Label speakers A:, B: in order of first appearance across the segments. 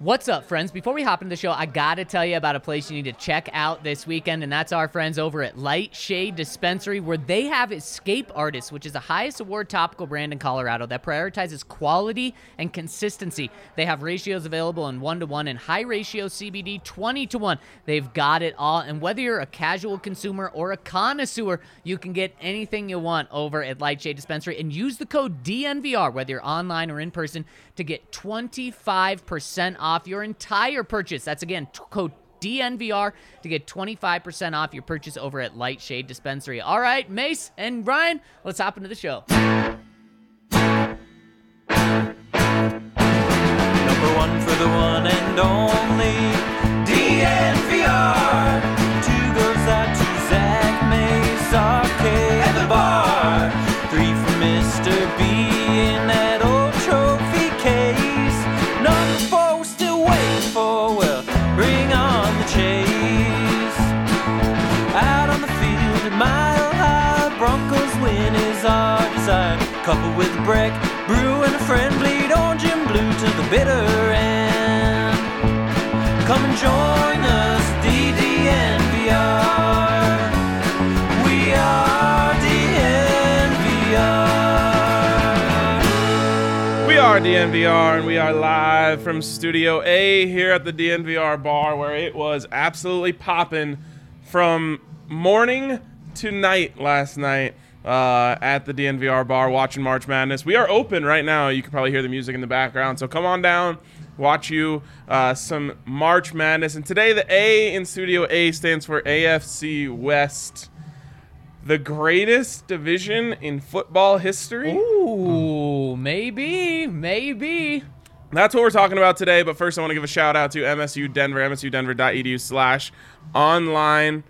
A: What's up, friends? Before we hop into the show, I gotta tell you about a place you need to check out this weekend, and that's our friends over at Light Shade Dispensary, where they have Escape Artist, which is the highest award topical brand in Colorado that prioritizes quality and consistency. They have ratios available in one to one and high ratio CBD 20 to 1. They've got it all, and whether you're a casual consumer or a connoisseur, you can get anything you want over at Light Shade Dispensary and use the code DNVR, whether you're online or in person, to get 25% off your entire purchase. That's again t- code DNVR to get 25% off your purchase over at Light Shade Dispensary. All right, Mace and Ryan, let's hop into the show.
B: Number one for the one and only DNVR. Bitter end. Come and join us, DDNVR. We are DNVR.
C: We are DNVR and we are live from Studio A here at the DNVR bar where it was absolutely popping from morning to night last night uh, at the DNVR bar watching March Madness. We are open right now. You can probably hear the music in the background. So come on down, watch you uh, some March Madness. And today the A in Studio A stands for AFC West. The greatest division in football history.
A: Ooh, maybe, maybe.
C: That's what we're talking about today. But first, I want to give a shout out to MSU Denver, msudenver.edu slash online.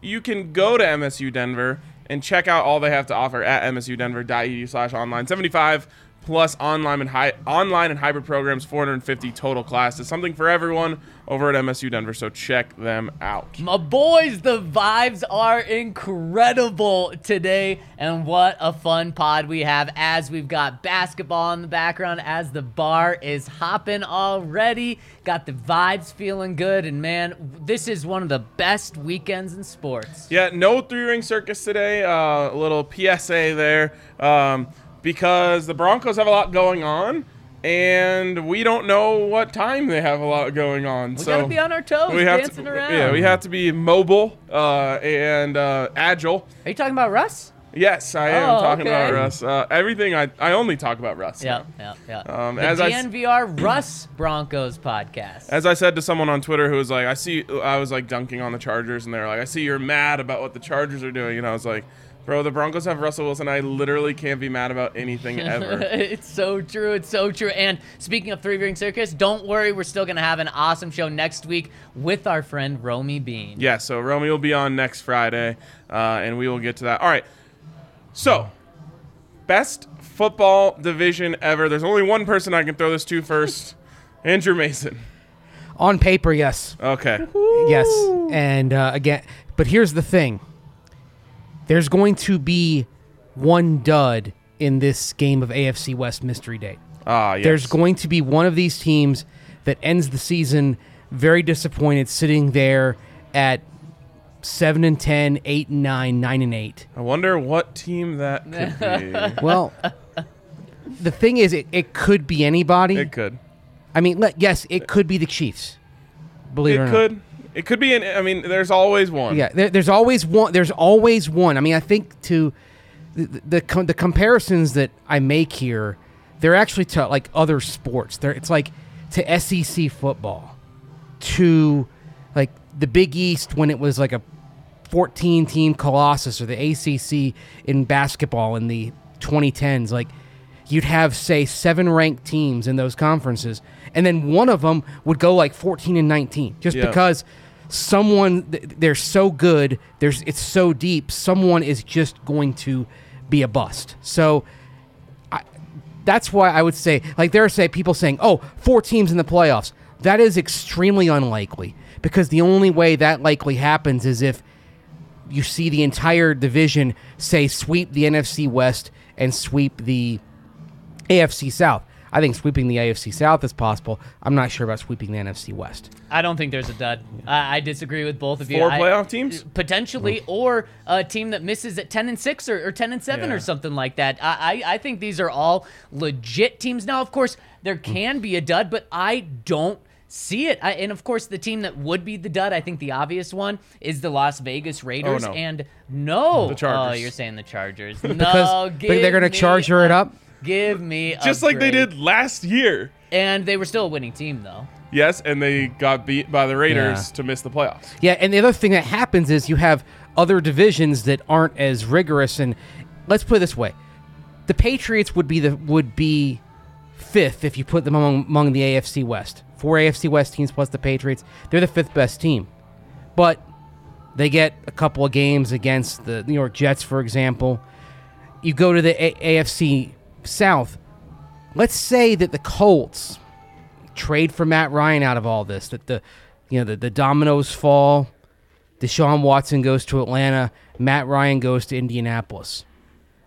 C: You can go to MSU Denver and check out all they have to offer at msudenver.edu slash online. 75 plus online and online and hybrid programs, 450 total classes. Something for everyone over at MSU Denver. So check them out.
A: My boys, the vibes are incredible today, and what a fun pod we have as we've got basketball in the background as the bar is hopping already. Got the vibes feeling good, and man, this is one of the best weekends in sports.
C: Yeah, no three ring circus today. Uh, a little PSA there um, because the Broncos have a lot going on, and we don't know what time they have a lot going on.
A: We
C: so
A: gotta be on our toes,
C: we have
A: dancing
C: to,
A: around.
C: Yeah, we have to be mobile uh, and uh, agile.
A: Are you talking about Russ?
C: Yes, I am
A: Oh,
C: talking about. Russ. Uh, everything I I only talk about Russ.
A: Yeah, yeah, yeah.
C: Um,
A: the
C: as I
A: DNVR Russ Broncos podcast.
C: As I said to someone on Twitter who was like, I see, I was like dunking on the Chargers, and they're like, I see you're mad about what the Chargers are doing, and I was like, bro, the Broncos have Russell Wilson. I literally can't be mad about anything ever.
A: it's so true. It's so true. And speaking of Three Ring Circus, don't worry. We're still going to have an awesome show next week with our friend Romi Bean.
C: yeah, so Romi will be on next Friday, uh, and we will get to that. All right, so best football division ever. There's only one person I can throw this to first, Andrew Mason.
D: On paper, yes.
C: Okay.
D: Yes. And uh, again, but here's the thing there's going to be one dud in this game of AFC West Mystery Date.
C: Ah, yes.
D: There's going to be one of these teams that ends the season very disappointed, sitting there at 7 and 10, 8 and 9, 9 and 8.
C: I wonder what team that could be.
D: Well, the thing is, it, it could be anybody.
C: it could.
D: I mean, let, yes, it could be the Chiefs. Believe it, or not.
C: could. It could be an. I mean, there's always one.
D: Yeah, there, there's always one. There's always one. I mean, I think to the the, com- the comparisons that I make here, they're actually to like other sports. They're it's like to SEC football, to like the Big East when it was like a 14 team Colossus or the ACC in basketball in the 2010s. Like you'd have say seven ranked teams in those conferences, and then one of them would go like 14 and 19 just
C: Yeah.
D: because someone they're so good there's it's so deep someone is just going to be a bust. So I, that's why i would say like there are say people saying oh four teams in the playoffs. That is extremely unlikely because the only way that likely happens is if you see the entire division say sweep the nfc west and sweep the afc south i think sweeping the afc south is possible i'm not sure about sweeping the nfc west
A: I don't think there's a dud. I, I disagree with both of you.
C: Four
A: I-
C: playoff teams?
A: potentially, or a team that misses at ten and six or, or ten and seven
C: Yeah.
A: or something like that. I, I I think these are all legit teams. Now, of course, there mm. can be a dud, but I don't see it. I, and of course, the team that would be the dud, I think the obvious one is the Las Vegas oh, Raiders.
C: Oh, no.
A: And no,
C: The Chargers.
A: Oh, you're saying the Chargers?
D: because
A: no,
D: but they're going to
A: me
D: charge her it up
A: Give me a
C: Just like they did last year.
A: and they were still a winning team though.
C: Yes, and they got beat by the Raiders
D: Yeah.
C: to miss the playoffs.
D: Yeah, and the other thing that happens is you have other divisions that aren't as rigorous. And let's put it this way: the Patriots would be the would be fifth if you put them among, among the AFC West. Four AFC West teams plus the Patriots, they're the fifth best team. But they get a couple of games against the New York Jets, for example. You go to the a- AFC South. Let's say that the Colts trade for Matt Ryan out of all this. That the you know the, the dominoes fall. Deshaun Watson goes to Atlanta. Matt Ryan goes to Indianapolis.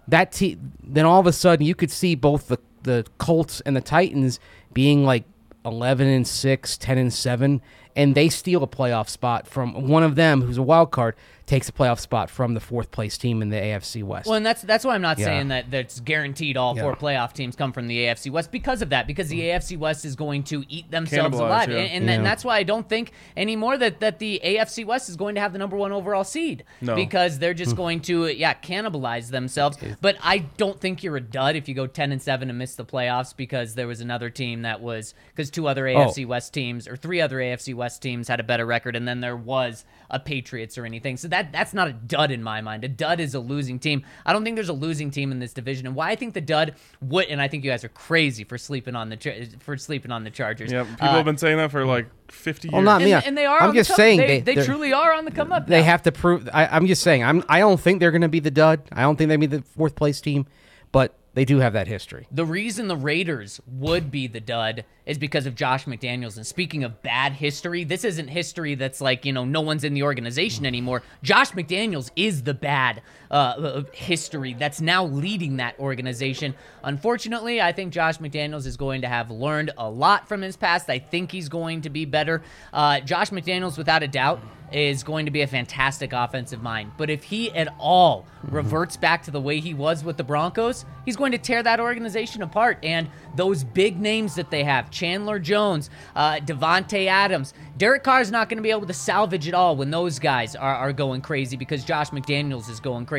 D: That te- then all of a sudden you could see both the the Colts and the Titans being like 11 and 6, 10 and 7 and they steal a playoff spot from one of them who's a wild card takes a playoff spot from the fourth place team in the AFC West.
A: Well, and that's that's why I'm not
D: Yeah.
A: saying that that's guaranteed all four playoff teams come from the AFC West because of that. Because the AFC West is going to eat themselves alive,
C: yeah.
A: and, and, and that's why I don't think anymore that that the AFC West is going to have the number one overall seed
C: No.
A: because they're
D: Hmm.
A: just going to yeah cannibalize themselves. But I don't think you're a dud if you go 10 and seven and miss the playoffs because there was another team that was because two other AFC West teams or three other AFC West teams had a better record, and then there was a Patriots or anything. So that that's not a dud in my mind. A dud is a losing team. I don't think there's a losing team in this division, and why I think the dud would, and I think you guys are crazy for sleeping on the Char- for sleeping on the Chargers.
C: Yeah, people
A: Uh,
C: have been saying that for like 50 years.
D: Well, not me.
A: and, and they are.
D: I'm
A: on the
D: just
A: come-
D: saying
A: they,
D: they-
A: they
D: they're-
A: truly are on the come up.
D: they
A: now.
D: have to prove. I, I'm just saying. I'm. I don't think they're going to be the dud. I don't think they're going to be the fourth place team, but they do have that history.
A: The reason the Raiders would be the dud is because of Josh McDaniels. And speaking of bad history, this isn't history that's like, you know, no one's in the organization anymore. Josh McDaniels is the bad uh, history that's now leading that organization. Unfortunately, I think Josh McDaniels is going to have learned a lot from his past. I think he's going to be better. Uh, Josh McDaniels, without a doubt, is going to be a fantastic offensive mind. But if he at all reverts back to the way he was with the Broncos, he's going to tear that organization apart. And those big names that they have Chandler Jones, uh, Davante Adams, Derek Carr is not going to be able to salvage it all when those guys are, are going crazy because Josh McDaniels is going crazy.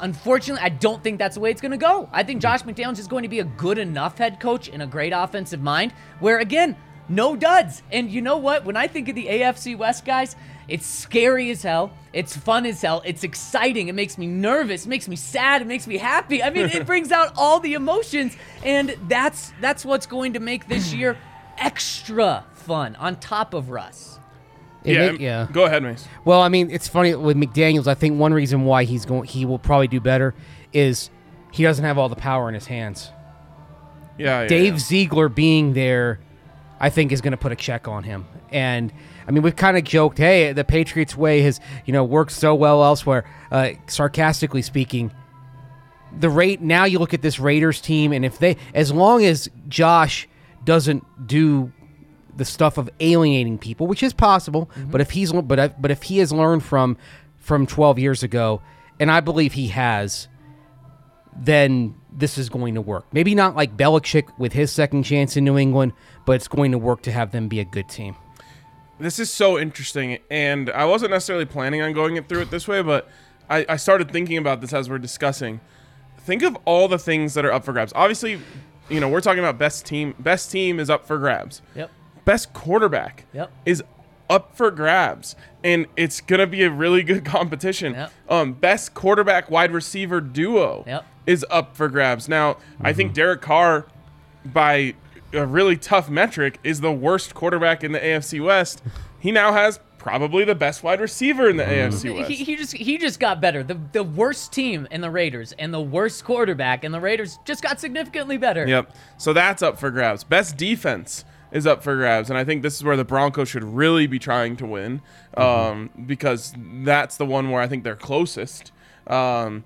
A: Unfortunately, I don't think that's the way it's going to go. I think Josh McDaniels is going to be a good enough head coach and a great offensive mind where, again, no duds. And you know what? When I think of the AFC West guys, it's scary as hell. It's fun as hell. It's exciting. It makes me nervous. It makes me sad. It makes me happy. I mean, it brings out all the emotions, and that's that's what's going to make this year extra fun on top of Russ.
D: It
C: yeah,
D: yeah.
C: Go ahead, Mace.
D: Well, I mean, it's funny with McDaniel's. I think one reason why he's going, he will probably do better, is he doesn't have all the power in his hands.
C: Yeah, yeah,
D: Dave
C: yeah.
D: Ziegler being there, I think, is going to put a check on him. And I mean, we've kind of joked, hey, the Patriots way has you know worked so well elsewhere. Uh, sarcastically speaking, the rate now you look at this Raiders team, and if they, as long as Josh doesn't do the stuff of alienating people, which is possible, mm-hmm. but if he's but I- but if he has learned from from 12 years ago, and I believe he has, then this is going to work. Maybe not like Belichick with his second chance in New England, but it's going to work to have them be a good team.
C: This is so interesting, and I wasn't necessarily planning on going it through it this way, but I, I started thinking about this as we're discussing. Think of all the things that are up for grabs. Obviously, you know we're talking about best team. Best team is up for grabs.
A: Yep.
C: Best quarterback
A: Yep.
C: is up for grabs, and it's gonna be a really good competition.
A: Yep.
C: Um, best quarterback wide receiver duo
A: Yep.
C: is up for grabs. Now, I think Derek Carr, by a really tough metric, is the worst quarterback in the AFC West. He now has probably the best wide receiver in the AFC West.
A: He, he just he just got better. The the worst team in the Raiders and the worst quarterback in the Raiders just got significantly better.
C: Yep. So that's up for grabs. Best defense is up for grabs, and I think this is where the Broncos should really be trying to win, um, because that's the one where I think they're closest. Um,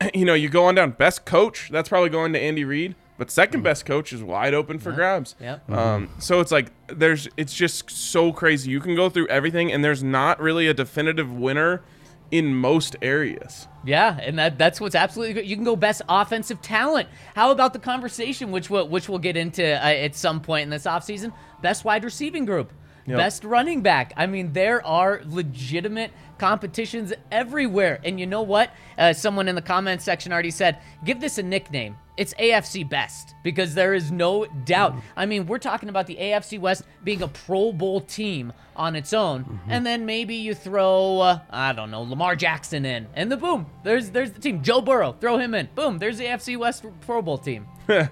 C: you know, you go on down. Best coach, that's probably going to Andy Reid, but second best coach is wide open for grabs.
A: Yep.
C: Um, so it's like there's, it's just so crazy. You can go through everything, and there's not really a definitive winner in most areas.
A: Yeah, and that that's what's absolutely good. You can go best offensive talent. How about the conversation, which we'll, which we'll get into uh, at some point in this offseason? Best wide receiving group, best running back. I mean, there are legitimate competitions everywhere. And you know what? Uh, someone in the comments section already said, give this a nickname. It's AFC Best because there is no doubt. I mean, we're talking about the AFC West being a Pro Bowl team on its own, and then maybe you throw uh, I don't know Lamar Jackson in, and the boom, there's there's the team. Joe Burrow, throw him in, boom, there's the AFC West Pro Bowl team.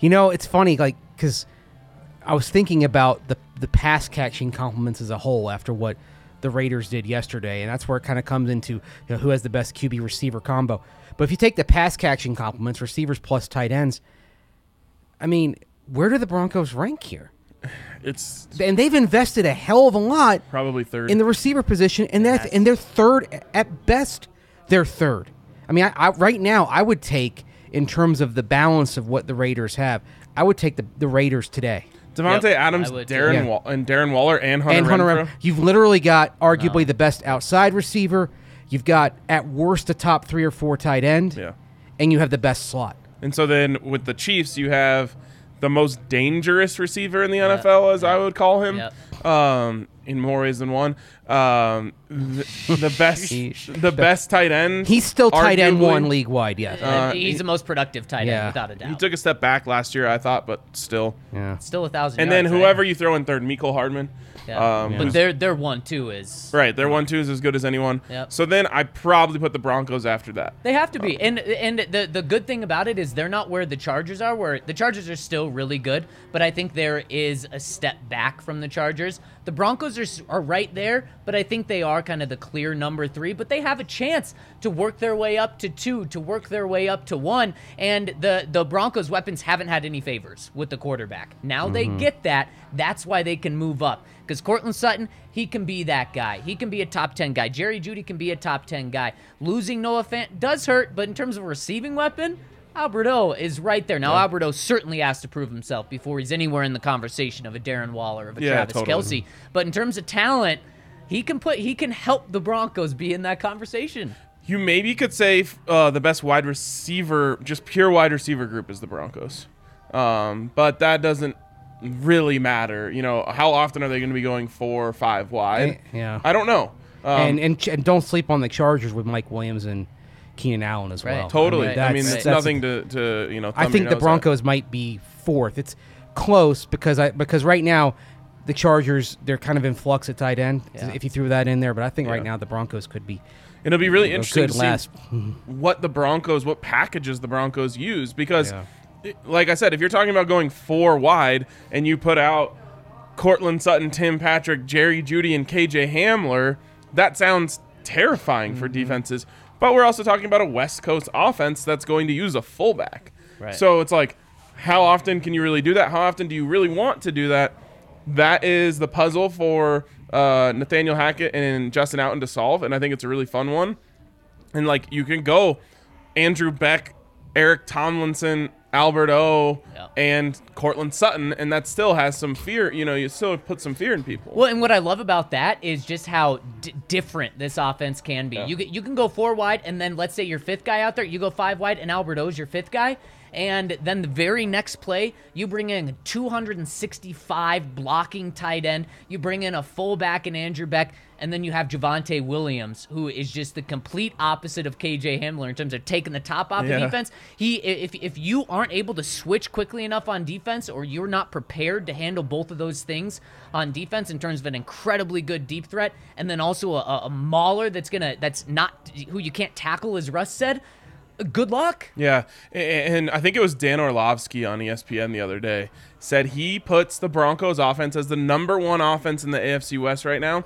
D: You know, it's funny, like, because I was thinking about the the pass catching complements as a whole after what the Raiders did yesterday, and that's where it kind of comes into you know, who has the best QB receiver combo. But if you take the pass catching complements, receivers plus tight ends, I mean, where do the Broncos rank here?
C: It's
D: And they've invested a hell of a lot
C: probably third.
D: in the receiver position, and they're and they're third at best. They're third. I mean, I, I, right now, I would take in terms of the balance of what the Raiders have. I would take the, the Raiders today.
C: Davante
A: Yep,
C: Adams,
A: I would too.
C: Darren
D: Yeah.
C: Wall- and Darren Waller, and Hunter
D: and Hunter,
C: Renfrow.
D: Renfrow. You've literally got arguably the best outside receiver. You've got at worst a top three or four tight end.
C: Yeah.
D: And you have the best slot.
C: And so then with the Chiefs, you have the most dangerous receiver in the NFL, as I would call him,
A: Yep.
C: um, in more ways than one. Um, the, the best, the best tight end.
D: He's still tight end
C: arguably.
D: one league wide. Yeah,
A: And he's the most productive tight
D: yeah.
A: end without a doubt.
C: He took a step back last year, I thought, but still.
D: yeah.
A: Still a thousand.
C: And then
A: yards, right?
C: whoever you throw in third, Mecole Hardman.
A: Yeah.
C: um,
A: but their their one two is
C: Right, their one two is as good as anyone.
A: Yep.
C: So then I probably put the Broncos after that.
A: They have to be. And and the the good thing about it is they're not where the Chargers are, where the Chargers are still really good, but I think there is a step back from the Chargers. The Broncos are are right there, but I think they are kind of the clear number 3, but they have a chance to work their way up to 2, to work their way up to 1, and the the Broncos weapons haven't had any favors with the quarterback. Now they get that. That's why they can move up. Because Courtland Sutton, he can be that guy. He can be a top 10 guy. Jerry Jeudy can be a top 10 guy. Losing Noah Fant does hurt, but in terms of a receiving weapon, Albert O is right there. Now, Albert O certainly has to prove himself before he's anywhere in the conversation of a Darren Waller, or of a
C: Yeah,
A: Travis
C: totally.
A: Kelce. But in terms of talent, he can put he can help the Broncos be in that conversation.
C: You maybe could say uh, the best wide receiver, just pure wide receiver group is the Broncos. Um, but that doesn't really matter. You know, how often are they going to be going four or five wide?
D: Eh, yeah.
C: I don't know. Um,
D: and, and and don't sleep on the Chargers with Mike Williams and Keenan Allen as
A: Right.
D: well.
C: totally.
A: Right.
C: I mean,
D: that's-
C: it's
D: that's-
C: nothing to, to you know.
D: I think
C: your
D: the
C: nose at.
D: Broncos might be fourth. It's close because I because right now the Chargers they're kind of in flux at tight end.
A: Yeah.
D: If you threw that in there, but I think right now the Broncos could be
C: It'll be really
D: a
C: interesting
D: good
C: to
D: last.
C: see what the Broncos, what packages the Broncos use, because,
D: Yeah.
C: Like I said, if you're talking about going four wide and you put out Courtland Sutton, Tim Patrick, Jerry Jeudy, and KJ Hamler, that sounds terrifying
D: Mm-hmm.
C: for defenses. But we're also talking about a West Coast offense that's going to use a fullback.
A: Right.
C: So it's like, how often can you really do that? How often do you really want to do that? That is the puzzle for uh, Nathaniel Hackett and Justin Outten to solve, and I think it's a really fun one. And like you can go Andrew Beck, Eric Tomlinson, Albert O
A: Yeah.
C: and Courtland Sutton, and that still has some fear. You know, you still put some fear in people.
A: Well, and what I love about that is just how d- different this offense can be. You can- you can go four wide, and then let's say your fifth guy out there, you go five wide, and Albert O's your fifth guy, and then the very next play, you bring in a 265 blocking tight end, you bring in a fullback and Andrew Beck, and then you have Javonte Williams, who is just the complete opposite of KJ Hamler in terms of taking the top off
C: Yeah.
A: the defense. He, if if you aren't able to switch quickly enough on defense, or you're not prepared to handle both of those things on defense in terms of an incredibly good deep threat, and then also a, a mauler that's gonna that's not who you can't tackle, as Russ said. Good luck.
C: Yeah, and I think it was Dan Orlovsky on ESPN the other day said he puts the Broncos offense as the number one offense in the AFC West right now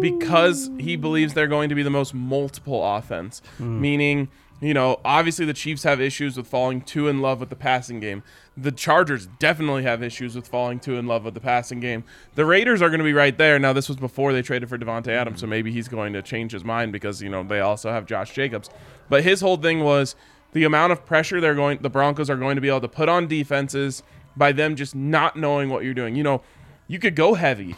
C: because he believes they're going to be the most multiple offense. Hmm. Meaning, you know, obviously the Chiefs have issues with falling too in love with the passing game. The Chargers definitely have issues with falling too in love with the passing game. The Raiders are going to be right there. Now, this was before they traded for Davante Adams, so mm-hmm. maybe he's going to change his mind because, you know, they also have Josh Jacobs. But his whole thing was the amount of pressure they're going the Broncos are going to be able to put on defenses by them just not knowing what you're doing. You know, you could go heavy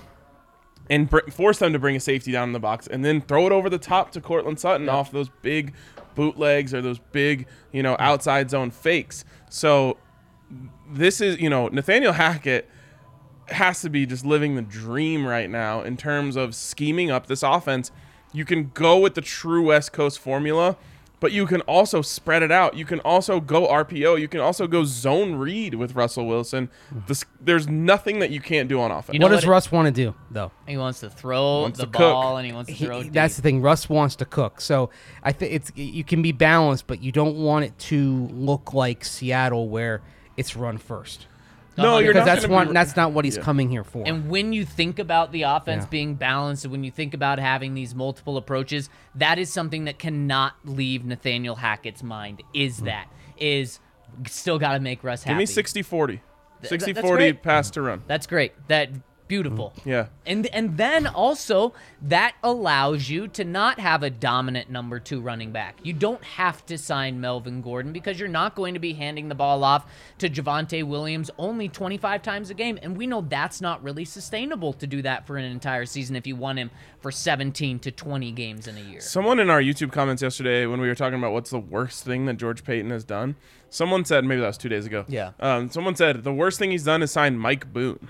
C: and br- force them to bring a safety down in the box and then throw it over the top to Courtland Sutton off those big bootlegs or those big, you know, outside zone fakes. So this is, you know, Nathaniel Hackett has to be just living the dream right now in terms of scheming up this offense. You can go with the true West Coast formula, but you can also spread it out. You can also go RPO. You can also go zone read with Russell Wilson. Mm-hmm. This, there's nothing that you can't do on offense.
A: You know
D: what does
A: what it-
D: Russ want to do, though?
A: He wants to throw
C: Wants
A: the
C: to cook.
A: ball, and he wants to
D: He-
A: throw.
D: that's the thing. Russ wants to cook, so I think it's you can be balanced, but you don't want it to look like Seattle where it's run first.
C: no, you're
D: because
C: not
D: that's
C: gonna
D: one.
C: be-
D: That's not what he's
C: Yeah.
D: coming here for.
A: And when you think about the offense
D: Yeah.
A: being balanced, and when you think about having these multiple approaches, that is something that cannot leave Nathaniel Hackett's mind. Is
D: Mm.
A: that is still got to make Russ happy?
C: Give me 60 40. 60
A: that's
C: 40
A: great.
C: pass to run.
A: That's great. That beautiful.
C: Yeah.
A: And and then also that allows you to not have a dominant number 2 running back. You don't have to sign Melvin Gordon because you're not going to be handing the ball off to Javonte Williams only 25 times a game and we know that's not really sustainable to do that for an entire season if you want him for 17 to 20 games in a year.
C: Someone in our YouTube comments yesterday, when we were talking about what's the worst thing that George Paton has done, someone said, maybe that was two days ago.
A: Yeah.
C: Um, someone said, the worst thing he's done is sign Mike Boone.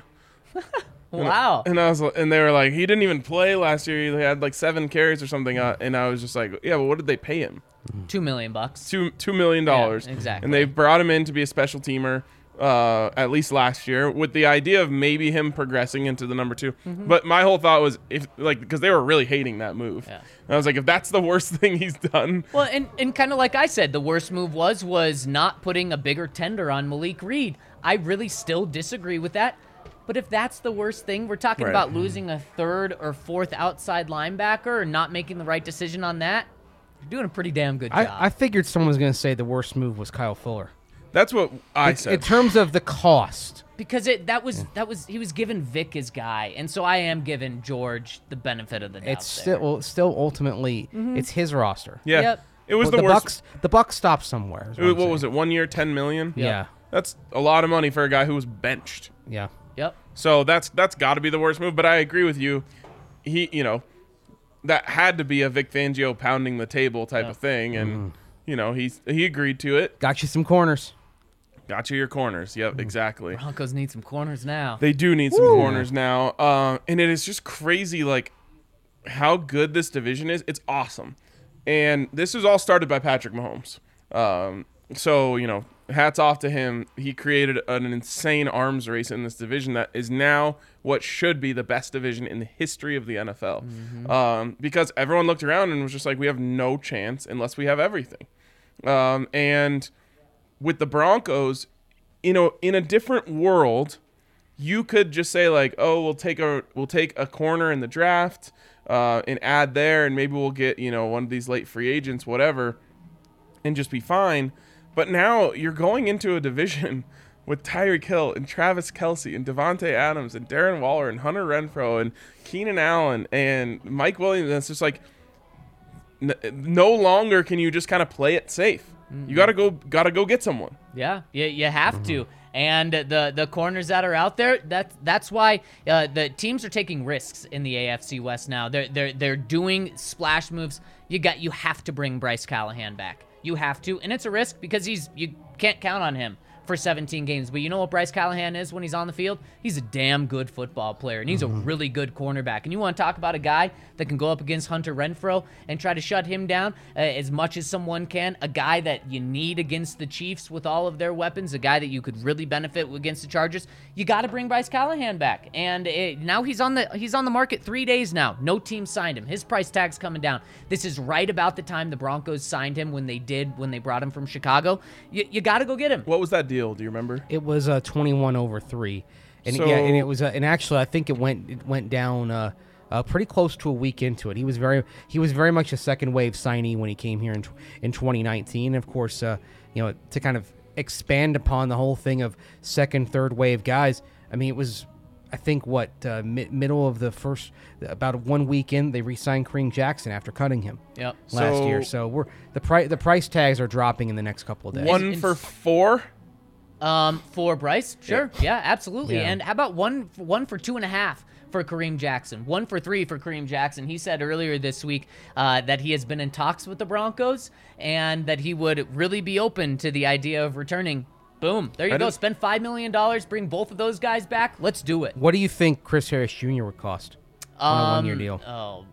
A: Wow.
C: And I was, and they were like, he didn't even play last year. He had like seven carries or something. Uh, and I was just like, yeah, but what did they pay him?
A: 2 million bucks.
C: Two two million dollars.
A: Yeah, exactly.
C: And they brought him in to be a special teamer. Uh, at least last year, with the idea of maybe him progressing into the number 2
A: Mm-hmm.
C: But my whole thought was if like because they were really hating that move.
A: Yeah.
C: And I was like, if that's the worst thing he's done,
A: Well, and, and kind of like I said, the worst move was was not putting a bigger tender on Malik Reed. I really still disagree with that. But if that's the worst thing, we're talking
C: Right.
A: about mm-hmm. losing a third or fourth outside linebacker and not making the right decision on that. You're doing a pretty damn good job.
D: I, I figured someone was going to say the worst move was Kyle Fuller.
C: that's what I
D: In
C: said.
D: In terms of the cost,
A: because it that was that was he was giving Vic his guy, and so I am giving George the benefit of the doubt.
D: it's
A: there.
D: still still ultimately mm-hmm. it's his roster.
C: yeah,
A: Yep.
C: it was
D: Well,
C: the, worst.
D: Bucks. The Bucks stopped somewhere. is
C: It was-
D: I'm
C: what was it? One year, ten million.
D: Yeah,
C: that's a lot of money for a guy who was benched.
D: yeah.
A: Yep.
C: So that's that's got to be the worst move. But I agree with you. He, you know, that had to be a Vic Fangio pounding the table type of thing, and
D: Mm-hmm.
C: you know he he agreed to it.
D: Got you some corners.
C: Got you your corners. Yep,
D: Mm-hmm.
C: exactly.
A: Broncos need some corners now.
C: They do need some corners now. Um, and it is just crazy, like how good this division is. It's awesome, and this was all started by Patrick Mahomes. Um, so you know, hats off to him. He created an insane arms race in this division that is now what should be the best division in the history of the NFL. Um, because everyone looked around and was just like, we have no chance unless we have everything. Um, and with the Broncos, you know, in a different world, you could just say like, oh, we'll take a we'll take a corner in the draft uh, and add there, and maybe we'll get you know one of these late free agents, whatever, and just be fine. But now you're going into a division with Tyreek Hill and Travis Kelce and Davante Adams and Darren Waller and Hunter Renfrow and Keenan Allen and Mike Williams. And it's just like no longer can you just kind of play it safe You gotta go, gotta go get someone.
A: Yeah, you, you have to. And the the corners that are out there, that's that's why uh, the teams are taking risks in the AFC West now. They're they're they're doing splash moves. You got you have to bring Bryce Callahan back. You have to, and it's a risk because he's you can't count on him for 17 games. But you know what Bryce Callahan is when he's on the field? He's a damn good football player, and he's a really good cornerback. And you want to talk about a guy that can go up against Hunter Renfrow and try to shut him down uh, as much as someone can. A guy that you need against the Chiefs with all of their weapons. A guy that you could really benefit against the Chargers. You got to bring Bryce Callahan back, and it, now he's on the he's on the market three days now. No team signed him. His price tag's coming down. This is right about the time the Broncos signed him when they did when they brought him from Chicago. You, you got to go get him.
C: What was that deal? Do you remember?
D: It was uh, 21 over three, and
C: So-
D: yeah, and it was uh, and actually I think it went it went down uh, uh, pretty close to a week into it. He was very he was very much a second wave signee when he came here in tw- in 2019. Of course, uh, you know to kind of expand upon the whole thing of second, third wave guys. I mean, it was. I think what uh, mi- middle of the first, about one week in, they re-signed Kareem Jackson after cutting him
A: Yep.
D: last
C: So-
D: year. So we're the price the price tags are dropping in the next couple of days.
C: One
A: it's-
C: for four.
A: Um, for Bryce, sure, yeah, absolutely.
D: Yeah.
A: And how about one one for two and a half for Kareem Jackson, one for three for Kareem Jackson? He said earlier this week uh, that he has been in talks with the Broncos and that he would really be open to the idea of returning. Boom, there you
C: I
A: go.
C: didn't-
A: Spend five million dollars, bring both of those guys back. Let's do it.
D: What do you think Chris Harris Jr. would cost on a one-year
A: Um,
D: deal?
A: Oh,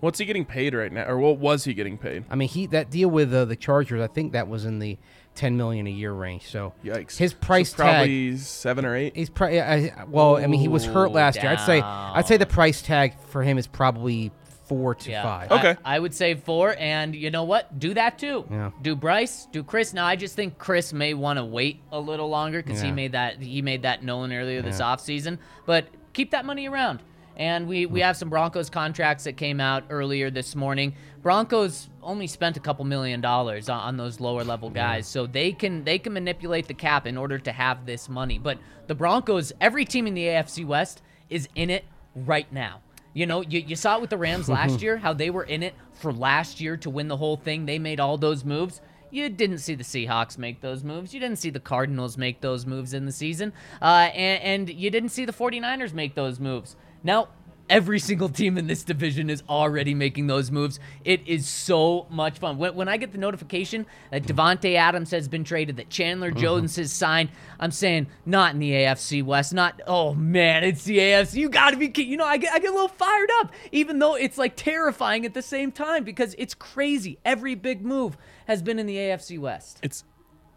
C: What's he getting paid right now, or what was he getting paid?
D: I mean, he that deal with uh, the Chargers, I think that was in the ten million a year range. So
C: Yikes!
D: his
C: So
D: price tag.
C: probably seven or eight.
D: He's probably I, well. I mean, he was hurt
A: Ooh,
D: last year. I'd say I'd say the price tag for him is probably four to
A: yeah.
D: five.
C: Okay.
A: I, would say four, and you know what? Do that too.
D: Yeah.
A: Do Bryce, do Chris. Now I just think Chris may want to wait a little longer because he made that he made that known earlier this offseason. But keep that money around. And we, we have some Broncos contracts that came out earlier this morning. Broncos only spent a couple million dollars on, on those lower level guys, so they can they can manipulate the cap in order to have this money. But the Broncos, every team in the AFC West is in it right now. You know, you, you saw it with the Rams last year, how they were in it for last year to win the whole thing. They made all those moves. You didn't see the Seahawks make those moves. You didn't see the Cardinals make those moves in the season. Uh, and, and you didn't see the 49ers make those moves. Now, every single team in this division is already making those moves. It is so much fun. When, when I get the notification that Davante Adams has been traded, that Chandler mm-hmm. Jones has signed, I'm saying not in the AFC West. Not oh man, it's the AFC. You got to be kidding. You know, I get I get a little fired up, even though it's like terrifying at the same time because it's crazy. Every big move has been in the AFC West.
C: It's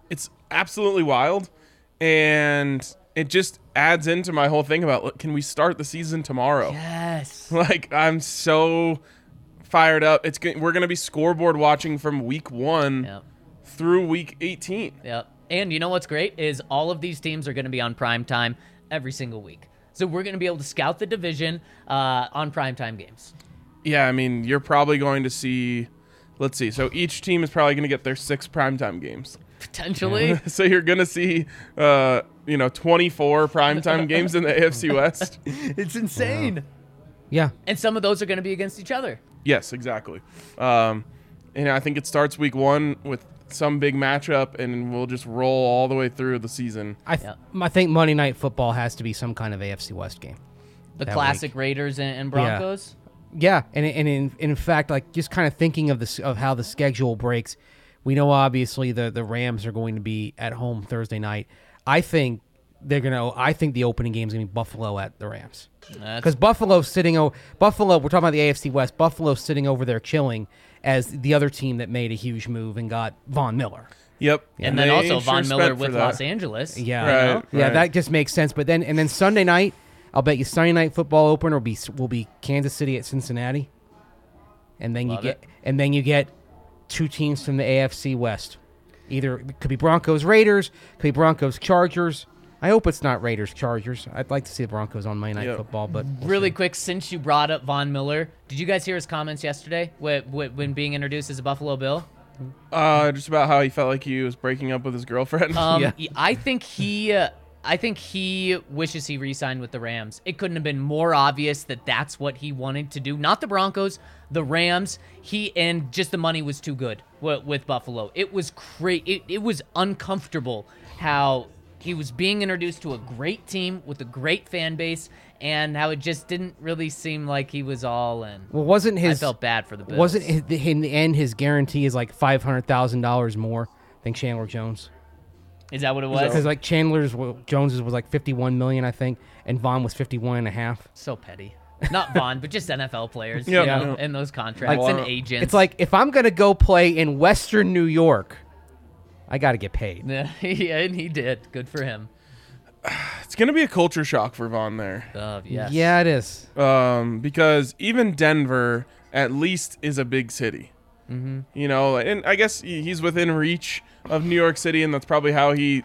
C: it's absolutely wild, and it just adds into my whole thing about look, can we start the season tomorrow?
A: Yes.
C: Like I'm so fired up. It's we're gonna be scoreboard watching from week one
A: Yep.
C: through week 18.
A: Yep. And you know what's great is all of these teams are going to be on prime time every single week. So we're going to be able to scout the division uh, on prime time games.
C: Yeah, I mean you're probably going to see. Let's see. So each team is probably going to get their six primetime games.
A: Potentially.
C: So you're going to see, uh, you know, 24 primetime games in the AFC West.
A: it's insane.
D: Yeah,
A: And some of those are going to be against each other.
C: Yes, exactly. Um, and I think it starts week one with some big matchup, and we'll just roll all the way through the season.
D: I th- I think Monday Night Football has to be some kind of AFC West game.
A: The
D: That
A: classic Raiders and, and Broncos.
D: Yeah, and and in, in fact, like just kind of thinking of this of how the schedule breaks, we know obviously the the Rams are going to be at home Thursday night. I think they're gonna. I think the opening game is gonna be Buffalo at the Rams because Buffalo's sitting. O- Buffalo. We're talking about the AFC West. Buffalo's sitting over there chilling as the other team that made a huge move and got Von Miller.
C: Yep.
A: and then
C: they
A: also
C: sure
A: Von Miller with. Los Angeles.
D: Yeah,
C: Right,
D: yeah,
C: right.
D: that just makes sense. But then and then Sunday night, I'll bet you Sunday night football opener will be will be Kansas City at Cincinnati, and then
A: Love
D: you get
A: it.
D: and then you get two teams from the AFC West. Either it could be Broncos Raiders, could be Broncos Chargers. I hope it's not Raiders Chargers. I'd like to see the Broncos on Monday Night
C: Yeah.
D: Football, but we'll
A: Really
D: see.
A: quick, since you brought up Von Miller, did you guys hear his comments yesterday wh- wh- when being introduced as a Buffalo Bill?
C: Uh, just about how he felt like he was breaking up with his girlfriend.
A: Um,
D: Yeah.
A: y- I think he, uh, I think he wishes he re-signed with the Rams. It couldn't have been more obvious that that's what he wanted to do. Not the Broncos, the Rams. He and just the money was too good with, Buffalo. It was cra- it, it was uncomfortable how he was being introduced to a great team with a great fan base and how it just didn't really seem like he was all in.
D: Well, wasn't his
A: I felt bad for the Bills.
D: wasn't his, in the end his guarantee is like five hundred thousand dollars more than Chandler Jones
A: Is that what it was?
D: because like Chandler's well, Jones's was like fifty one million I think and Von was fifty one and a half.
A: so petty. Not Von, but just NFL players.
C: Yeah.
A: you know,
C: Yeah.
A: and those contracts
C: Like-
A: and agents.
D: It's like if I'm gonna go play in Western New York, I got to get paid.
A: Yeah, and he did. Good for him.
C: It's gonna be a culture shock for Von there,
A: Uh, yes.
D: Yeah, it is.
C: um, because even Denver at least is a big city. Mm-hmm. You know, and I guess he's within reach of New York City, and that's probably how he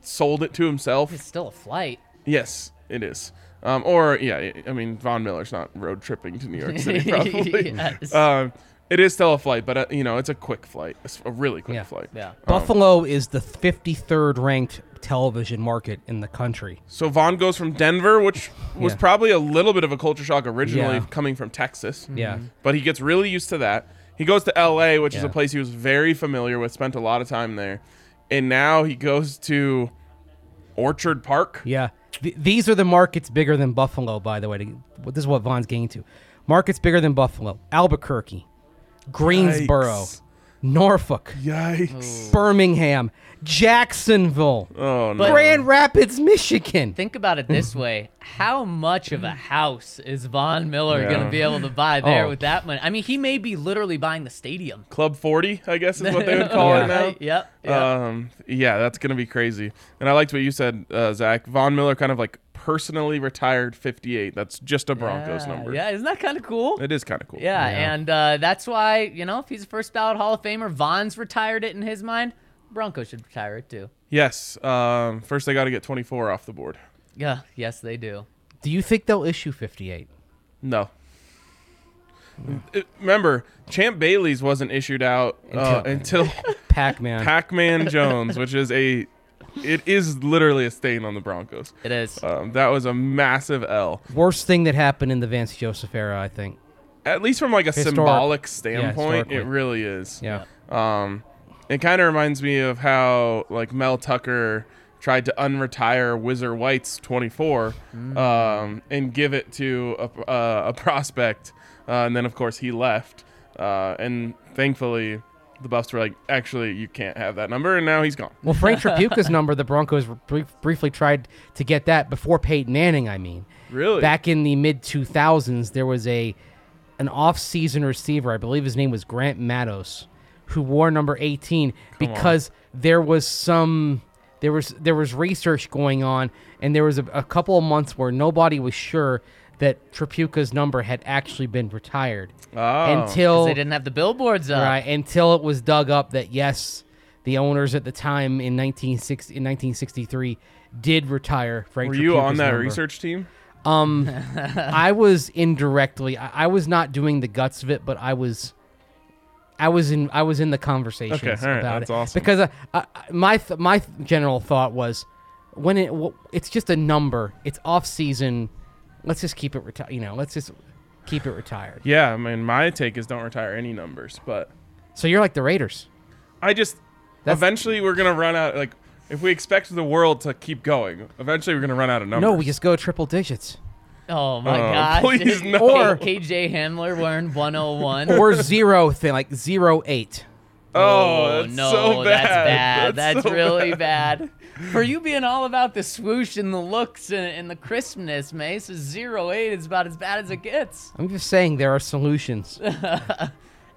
C: sold it to himself.
A: It's still a flight.
C: Yes, it is. Um, or yeah, I mean Von Miller's not road tripping to New York City, probably.
A: Yes.
C: Um, it is still a flight, but uh, you know it's a quick flight, it's a really quick
D: Yeah.
C: flight.
A: Yeah.
D: Buffalo is the 53rd ranked television market in the country.
C: So Von goes from Denver, which was
D: Yeah.
C: probably a little bit of a culture shock originally,
D: Yeah.
C: coming from Texas.
D: Yeah.
C: but he gets really used to that. He goes to L.A., which is a place he was very familiar with, spent a lot of time there, and now he goes to Orchard Park.
D: Yeah. Th- these are the markets bigger than Buffalo, by the way. This is what Von's getting to. Markets bigger than Buffalo. Albuquerque, Greensboro,
C: Yikes.
D: Norfolk,
C: Yikes!
D: Birmingham, Jacksonville,
C: Oh no!
D: Grand Rapids, Michigan.
A: Think about it this way: How much of a house is Von Miller
C: Yeah.
A: going to be able to buy there
D: Oh.
A: with that money? I mean, he may be literally buying the stadium.
C: Club 40, I guess is what they would call
D: Yeah.
C: it now.
A: Right? Yep. yep.
C: Um, yeah, that's gonna be crazy. And I liked what you said, uh, Zac. Von Miller kind of like personally retired 58. That's just a Broncos
A: yeah.
C: number.
A: Yeah, isn't that kind of cool?
C: It is kind of cool.
A: Yeah, and uh, that's why you know if he's a first ballot Hall of Famer, Von's retired it in his mind. Broncos should retire it too.
C: Yes. Um, first they got to get 24 off the board.
A: Yeah, yes they do.
D: Do you think they'll issue 58?
C: No. It- remember, Champ Bailey's wasn't issued out uh, until
D: Pac-Man.
C: Pac-Man Jones, which is a, it is literally a stain on the Broncos.
A: It is.
C: Um, that was a massive L.
D: Worst thing that happened in the Vance Joseph era, I think.
C: At least from like a
D: Historic-
C: symbolic standpoint,
D: historically.
C: it really is.
D: Yeah.
C: Um, it kind of reminds me of how like Mel Tucker tried to unretire Whizzer White's 24 um, and give it to a, uh, a prospect, uh, and then of course he left, uh, and thankfully the Buffs were like, actually you can't have that number, and now he's gone.
D: Well, Frank Tripucka's number, the Broncos brief, briefly tried to get that before Peyton Manning, I mean.
C: Really?
D: Back in the mid 2000s, there was a an off-season receiver, I believe his name was Grant Matos, who wore number 18 because there was some there was there was research going on and there was a, a couple of months where nobody was sure that Tripucka's number had actually been retired
C: Oh.
D: until
A: they didn't have the billboards up.
D: Right, until it was dug up that yes, the owners at the time in 1960 in 1963 did retire Frank.
C: Were you on that
D: number.
C: research team?
D: Um, I was indirectly. I, I was not doing the guts of it, but I was. I was in. I was in the conversations
C: Okay, all right,
D: about
C: that's
D: it
C: awesome.
D: because I, I, my th- my th- general thought was when it well, it's just a number. It's off season. Let's just keep it retired. You know, let's just keep it retired.
C: Yeah, I mean my take is don't retire any numbers, but
D: So you're like the Raiders.
C: I just
D: That's-
C: eventually we're gonna run out. Like if we expect the world to keep going, eventually we're gonna run out of numbers.
D: No, we just go triple digits.
A: Oh my
C: Oh,
A: gosh.
C: please no.
D: Or-
A: KJ Hamler wearing 101.
D: or zero thing like zero eight.
C: Oh, oh, that's
A: no,
C: so
A: that's
C: bad.
A: bad. That's,
C: so
A: really bad. For you being all about the swoosh and the looks and, and the crispness, Mace, a zero eight is about as bad as it gets.
D: I'm just saying there are solutions.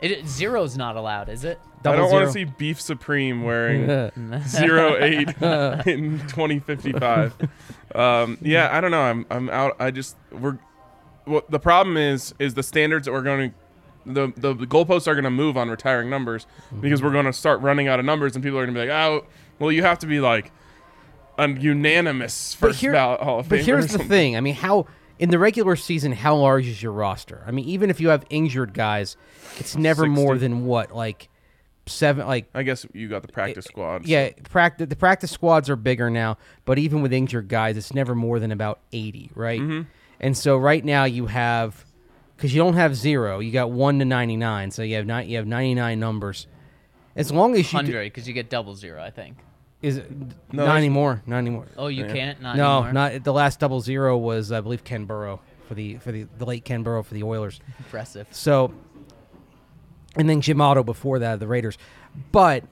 A: It, zero's not allowed, is it?
C: I don't want to see Beef Supreme wearing zero eight in 2055. Um, yeah, I don't know. I'm I'm out. I just we're what the problem is is the standards that we're going to the, the the goalposts are going to move on retiring numbers because we're going to start running out of numbers and people are going to be like, oh, well, you have to be like a unanimous first
D: here-
C: ballot Hall of Fame. But
D: here's the thing. I mean, how in the regular season, how large is your roster? I mean, even if you have injured guys, it's never more than what like seven like
C: I guess you got the practice squad.
D: yeah, practice the practice squads are bigger now, but even with injured guys, it's never more than about eighty, right?
C: Mm-hmm.
D: And so right now you have because you don't have zero, you got one to ninety nine, so you have not you have ninety nine numbers. As long as you do,
A: Hundred because you get double zero, I think.
D: Is it,
C: No,
D: not
C: there's-
D: anymore, not anymore.
A: Oh, you can't. Not
D: no,
A: anymore?
D: not the last double zero was I believe Ken Burrough for the for the, the late Ken Burrough for the Oilers.
A: impressive.
D: So, and then Jim Otto before that, the Raiders. But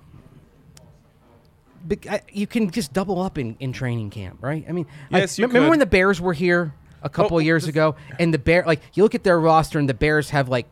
D: bec- I- you can just double up in, in training camp, right? I mean, like,
C: Yes, you
D: remember
C: could.
D: when the Bears were here a couple
C: Oh,
D: of years ago, and the Bear, like, you look at their roster, and the Bears have like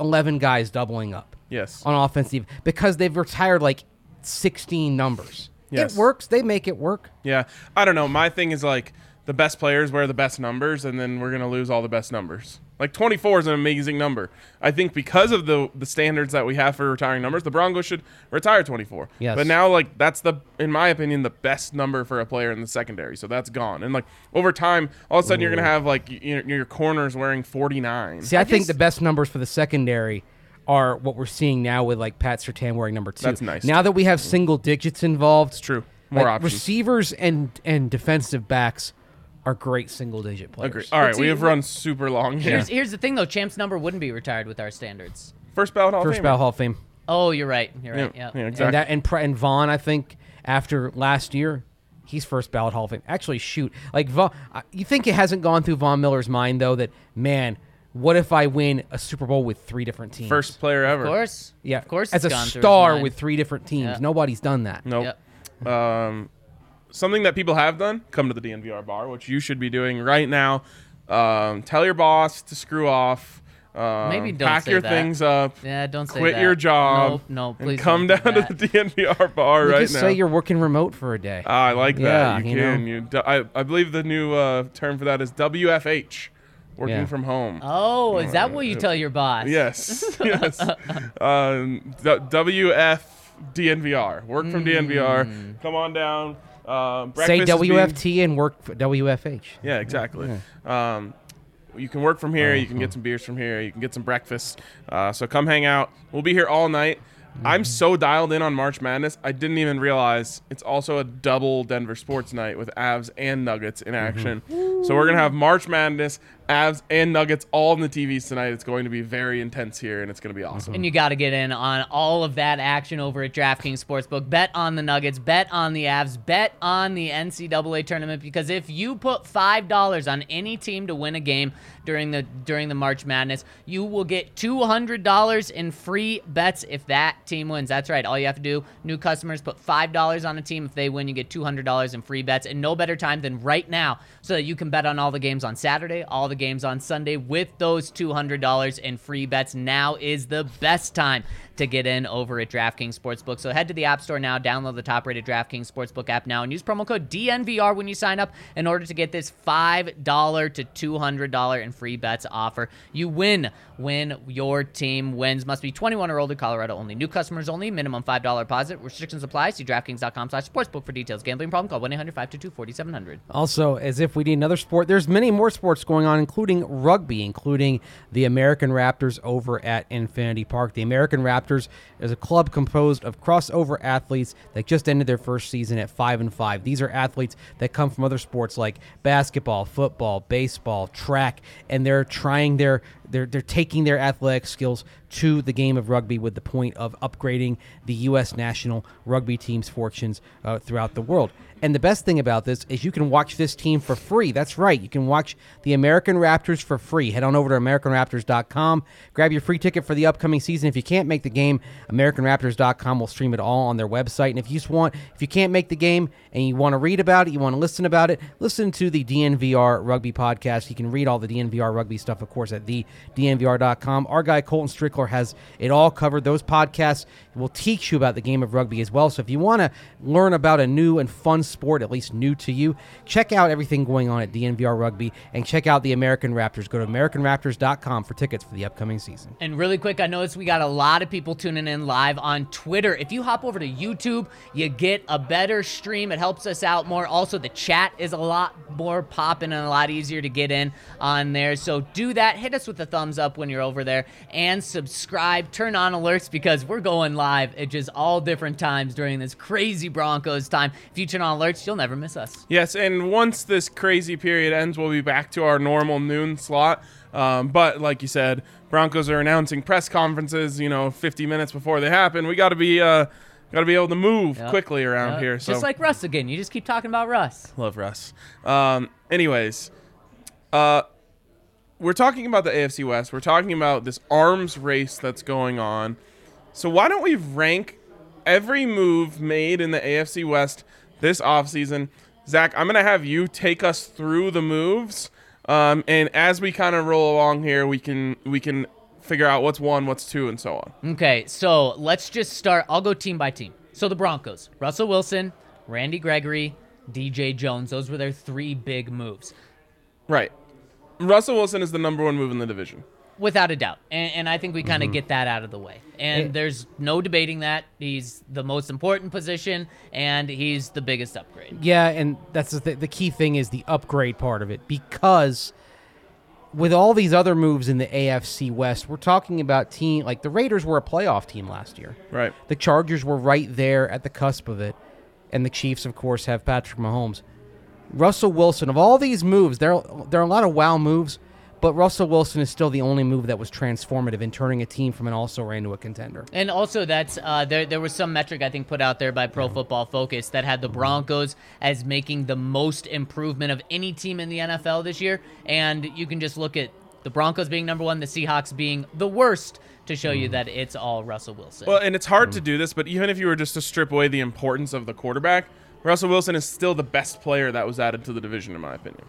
D: eleven guys doubling up
C: Yes.
D: on offensive because they've retired like sixteen numbers.
C: Yes.
D: It works. They make it work.
C: Yeah. I don't know. My thing is like the best players wear the best numbers, and then we're gonna lose all the best numbers. Like 24 is an amazing number. I think because of the the standards that we have for retiring numbers, the Broncos should retire 24.
D: Yes.
C: But now, like that's the, in my opinion, the best number for a player in the secondary. So that's gone. And like over time, all of a sudden you're gonna have like y- your, your corners wearing 49.
D: See, I, think
A: just-
D: the best numbers for the secondary are what we're seeing now with like Pat Surtain wearing number two.
C: That's nice.
D: Now that we have single digits involved,
C: It's true. More
D: like,
C: options.
D: Receivers and and defensive backs are great single digit players.
C: Agree. All right,
A: see,
C: we have run super long here.
A: Here's here's the thing though. Champ's number wouldn't be retired with our standards.
C: First ballot Hall of
D: First
C: Famer.
D: ballot Hall of Fame.
A: Oh, you're right. You're
C: Yeah,
A: right. Yeah.
C: yeah,
D: And
C: exactly.
D: that and, Pre- and Von, I think after last year, he's first ballot Hall of Fame. Actually, shoot, like Von, I- you think it hasn't gone through Von Miller's mind though that man, what if I win a Super Bowl with three different teams?
C: First player ever.
A: Of course.
D: yeah,
A: Of course.
D: as a
A: gone through his
D: star with three different teams.
A: Yeah.
D: Nobody's done that.
C: Nope.
A: Yep.
C: Um, something that people have done: come to the DNVR bar, which you should be doing right now. Um, tell your boss to screw off. Um,
A: Maybe don't
C: pack
A: say
C: your
A: that.
C: things up.
A: Yeah, don't say
C: quit
A: that.
C: your job.
A: Nope, no,
C: and
A: please
C: come
A: don't
C: down
A: do
C: to the DNVR bar
D: You
C: right
D: just
C: now.
D: say you're working remote for a day.
C: Ah, I like
D: Yeah,
C: that. You,
D: you know.
C: can. You. d- I, I believe the new uh, term for that is WFH, working
D: Yeah.
C: from home.
A: Oh, is that what you tell your boss?
C: Yes, yes. um, WF DNVR. Work from DNVR. Come on down. Uh,
D: Say
C: breakfast is being-
D: WFT and work for WFH.
C: Yeah, exactly. Um, you can work from here. You can get some beers from here. You can get some breakfast. Uh, so come hang out. We'll be here all night. I'm so dialed in on March Madness. I didn't even realize it's also a double Denver sports night with Avs and Nuggets in action. So we're gonna have March Madness, Avs, and Nuggets all on the TVs tonight. It's going to be very intense here, and it's going to be mhm. awesome.
A: And you got to get in on all of that action over at DraftKings Sportsbook. Bet on the Nuggets, bet on the Avs, bet on the NCAA tournament because if you put five dollars on any team to win a game during the during the March Madness, you will get two hundred dollars in free bets if that team wins. That's right. All you have to do, new customers, put five dollars on a team. If they win, you get two hundred dollars in free bets. And no better time than right now, so that you can bet on all the games on Saturday, all the games on Sunday with those $200 in free bets. Now is the best time to get in over at DraftKings Sportsbook. So head to the App Store now, download the top rated DraftKings Sportsbook app now, and use promo code DNVR when you sign up in order to get this $5 to $200 in free bets offer. You win when your team wins. Must be 21 or older, Colorado only. New customers only, minimum $5 deposit. Restrictions apply. See DraftKings.com slash sportsbook for details. Gambling problem? Call 1-800-522-4700.
D: Also, as if we need another sport, there's many more sports going on, including rugby, including the American Raptors over at Infinity Park. The American Raptors is a club composed of crossover athletes that just ended their first season at five and five. These are athletes that come from other sports like basketball, football, baseball, track, and they're trying their they're they're taking their athletic skills to the game of rugby with the point of upgrading the U.S. national rugby team's fortunes uh, throughout the world. And the best thing about this is you can watch this team for free. That's right. You can watch the American Raptors for free. Head on over to AmericanRaptors.com. Grab your free ticket for the upcoming season. If you can't make the game, AmericanRaptors.com will stream it all on their website. And if you just want, if you can't make the game and you want to read about it, you want to listen about it, listen to the DNVR Rugby podcast. You can read all the DNVR Rugby stuff, of course, at the DNVR.com. Our guy Colton Strickler has it all covered. Those podcasts will teach you about the game of rugby as well. So if you want to learn about a new and fun sport, at least new to you, check out everything going on at DNVR Rugby and check out the American Raptors. Go to AmericanRaptors.com for tickets for the upcoming season.
A: And really quick, I noticed we got a lot of people tuning in live on Twitter. If you hop over to YouTube, you get a better stream. It helps us out more. Also, the chat is a lot more popping and a lot easier to get in on there. So do that. Hit us with a thumbs up when you're over there and subscribe. Turn on alerts because we're going live at just all different times during this crazy Broncos time. If you turn on alerts, you'll never miss us.
C: Yes, and once this crazy period ends, we'll be back to our normal noon slot. Um, but like you said, Broncos are announcing press conferences. You know, 50 minutes before they happen. We got to be uh, got to be able to move
A: Yep.
C: quickly around
A: Yep.
C: here. So
A: Just like Russ again. You just keep talking about Russ.
C: love Russ. Um, anyways, uh, we're talking about the AFC West. We're talking about this arms race that's going on. So why don't we rank every move made in the AFC West this offseason? Zach, I'm going to have you take us through the moves. Um, and as we kind of roll along here, we can we can figure out what's one, what's two, and so on.
A: Okay, so let's just start. I'll go team by team. So the Broncos, Russell Wilson, Randy Gregory, DJ Jones. Those were their three big moves,
C: Right. Russell Wilson is the number one move in the division.
A: Without a doubt. And, and I think we
D: Mm-hmm.
A: kind of get that out of the way. And
D: It-
A: there's no debating that. He's the most important position, and he's the biggest upgrade.
D: Yeah, and that's the, th- the key thing is the upgrade part of it because with all these other moves in the AFC West, we're talking about team like the Raiders were a playoff team last year.
C: Right.
D: The Chargers were right there at the cusp of it, and the Chiefs, of course, have Patrick Mahomes. Russell Wilson, of all these moves, there there are a lot of wow moves, but Russell Wilson is still the only move that was transformative in turning a team from an also ran to a contender.
A: And also, that's uh, there. There was some metric I think put out there by Pro Football Focus that had the mm-hmm. Broncos as making the most improvement of any team in the NFL this year. And you can just look at the Broncos being number one, the Seahawks being the worst, to show you mm. that it's all Russell Wilson.
C: Well, and it's hard to mm. do this, but even if you were just to strip away the importance of the quarterback, Russell Wilson is still the best player that was added to the division, in my opinion.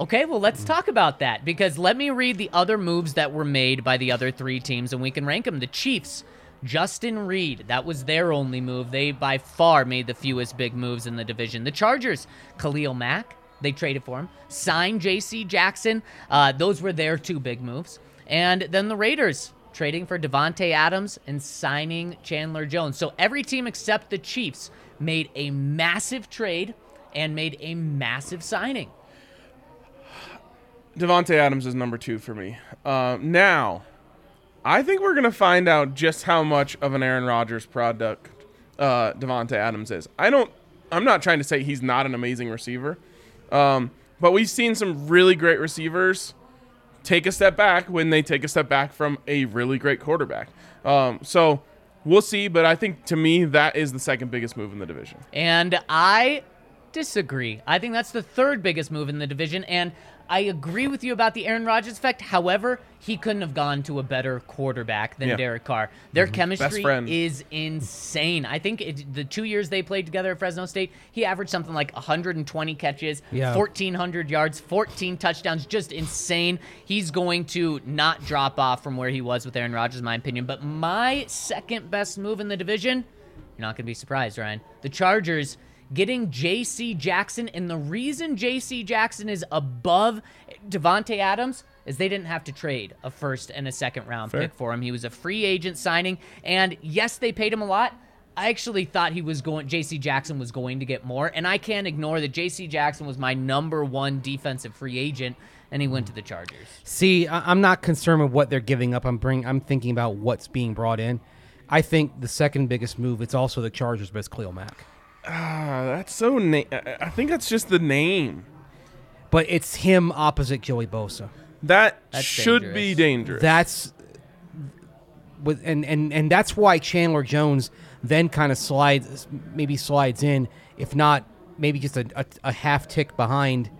A: Okay, well, let's talk about that because let me read the other moves that were made by the other three teams and we can rank them. The Chiefs, Justin Reid, that was their only move. They by far made the fewest big moves in the division. The Chargers, Khalil Mack, they traded for him. Signed J.C. Jackson. Uh, those were their two big moves. And then the Raiders, trading for Davante Adams and signing Chandler Jones. So every team except the Chiefs made a massive trade and made a massive signing.
C: Davante Adams is number two for me. Um, now, I think we're gonna find out just how much of an Aaron Rodgers product uh, Davante Adams is. I don't. I'm not trying to say he's not an amazing receiver, um, but we've seen some really great receivers take a step back when they take a step back from a really great quarterback. Um, so we'll see. But I think to me that is the second biggest move in the division.
A: And I disagree. I think that's the third biggest move in the division. And I agree with you about the Aaron Rodgers effect. However, he couldn't have gone to a better quarterback than
C: Yeah.
A: Derek Carr. Their mm-hmm.
C: chemistry
A: is insane. I think it, the two years they played together at Fresno State, he averaged something like 120 catches,
D: Yeah.
A: 1,400 yards, 14 touchdowns. Just insane. He's going to not drop off from where he was with Aaron Rodgers, in my opinion. But my second best move in the division, you're not going to be surprised, Ryan. The Chargers getting J.C. Jackson, and the reason J.C. Jackson is above Davante Adams is they didn't have to trade a first and a second round pick for him. He was a free agent signing, and yes, they paid him a lot. I actually thought he was going. J.C. Jackson was going to get more, and I can't ignore that. J.C. Jackson was my number one defensive free agent, and he went to the Chargers.
D: See, I'm not concerned with what they're giving up. I'm bring. I'm thinking about what's being brought in. I think the second biggest move. It's also the Chargers, but it's Khalil Mack.
C: Ah, that's so. Na- I I think that's just the name.
D: But it's him opposite Joey Bosa.
C: That
A: That's
C: should be dangerous.
D: That's with and and and that's why Chandler Jones then kind of slides, maybe slides in, if not maybe just a, a, a half tick behind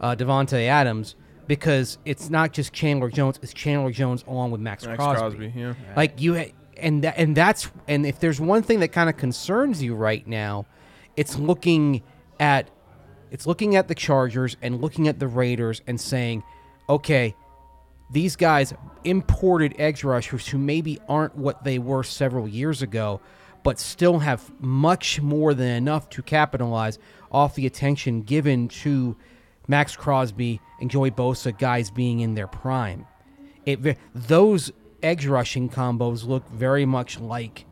D: uh, Davante Adams, because it's not just Chandler Jones; it's Chandler Jones along with Maxx,
C: Maxx
D: Crosby.
C: Crosby, yeah.
D: Like you, ha- and that, and that's and if there's one thing that kind of concerns you right now, it's looking at it's looking at the Chargers and looking at the Raiders and saying, okay, these guys imported edge rushers who maybe aren't what they were several years ago, but still have much more than enough to capitalize off the attention given to Maxx Crosby and Joey Bosa, guys being in their prime. It those edge rushing combos look very much like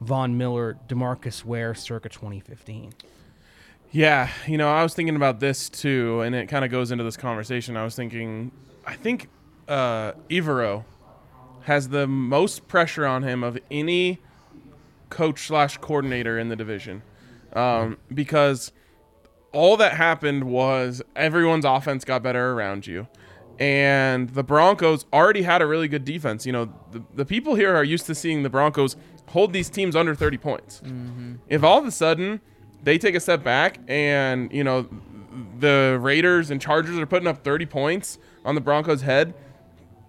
D: Von Miller, DeMarcus Ware, circa 2015.
C: Yeah, you know, I was thinking about this too, and it kind of goes into this conversation. I was thinking, I think uh, Evero has the most pressure on him of any coach slash coordinator in the division, um, because all that happened was everyone's offense got better around you. And the Broncos already had a really good defense. You know, the, the people here are used to seeing the Broncos hold these teams under 30 points. If all of a sudden they take a step back and, you know, the Raiders and Chargers are putting up 30 points on the Broncos' head,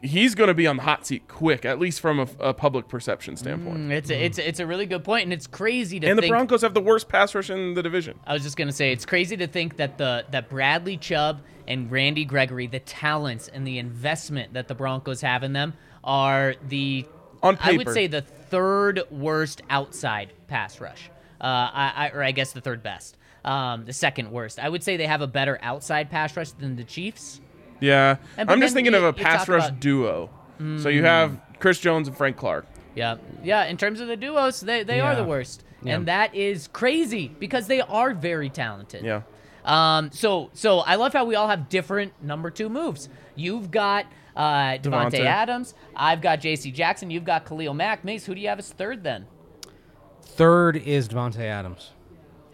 C: he's going to be on the hot seat quick, at least from a, a public perception standpoint.
A: Mm, It's a, it's a, it's a really good point, and it's crazy to
C: And the
A: think.
C: Broncos have the worst pass rush in the division.
A: I was just gonna say it's crazy to think that the that Bradley Chubb and Randy Gregory, the talents and the investment that the Broncos have in them, are the
C: On paper.
A: I would say the third worst outside pass rush. Uh, I, I or I guess the third best. Um, the second worst. I would say they have a better outside pass rush than the Chiefs.
C: Yeah.
A: And-
C: I'm just thinking
A: you-
C: of a pass rush
A: about- Mm.
C: duo. So you have Chris Jones and Frank Clark.
A: Yeah, yeah. In terms of the duos, they, they are the worst,
D: Yeah.
A: and that is crazy because they are very talented.
C: Yeah.
A: Um. So so I love how we all have different number two moves. You've got uh, Davante
C: Davante.
A: Adams. I've got J.C. Jackson. You've got Khalil Mack. Mace, who do you have as third then?
D: Third is Davante Adams.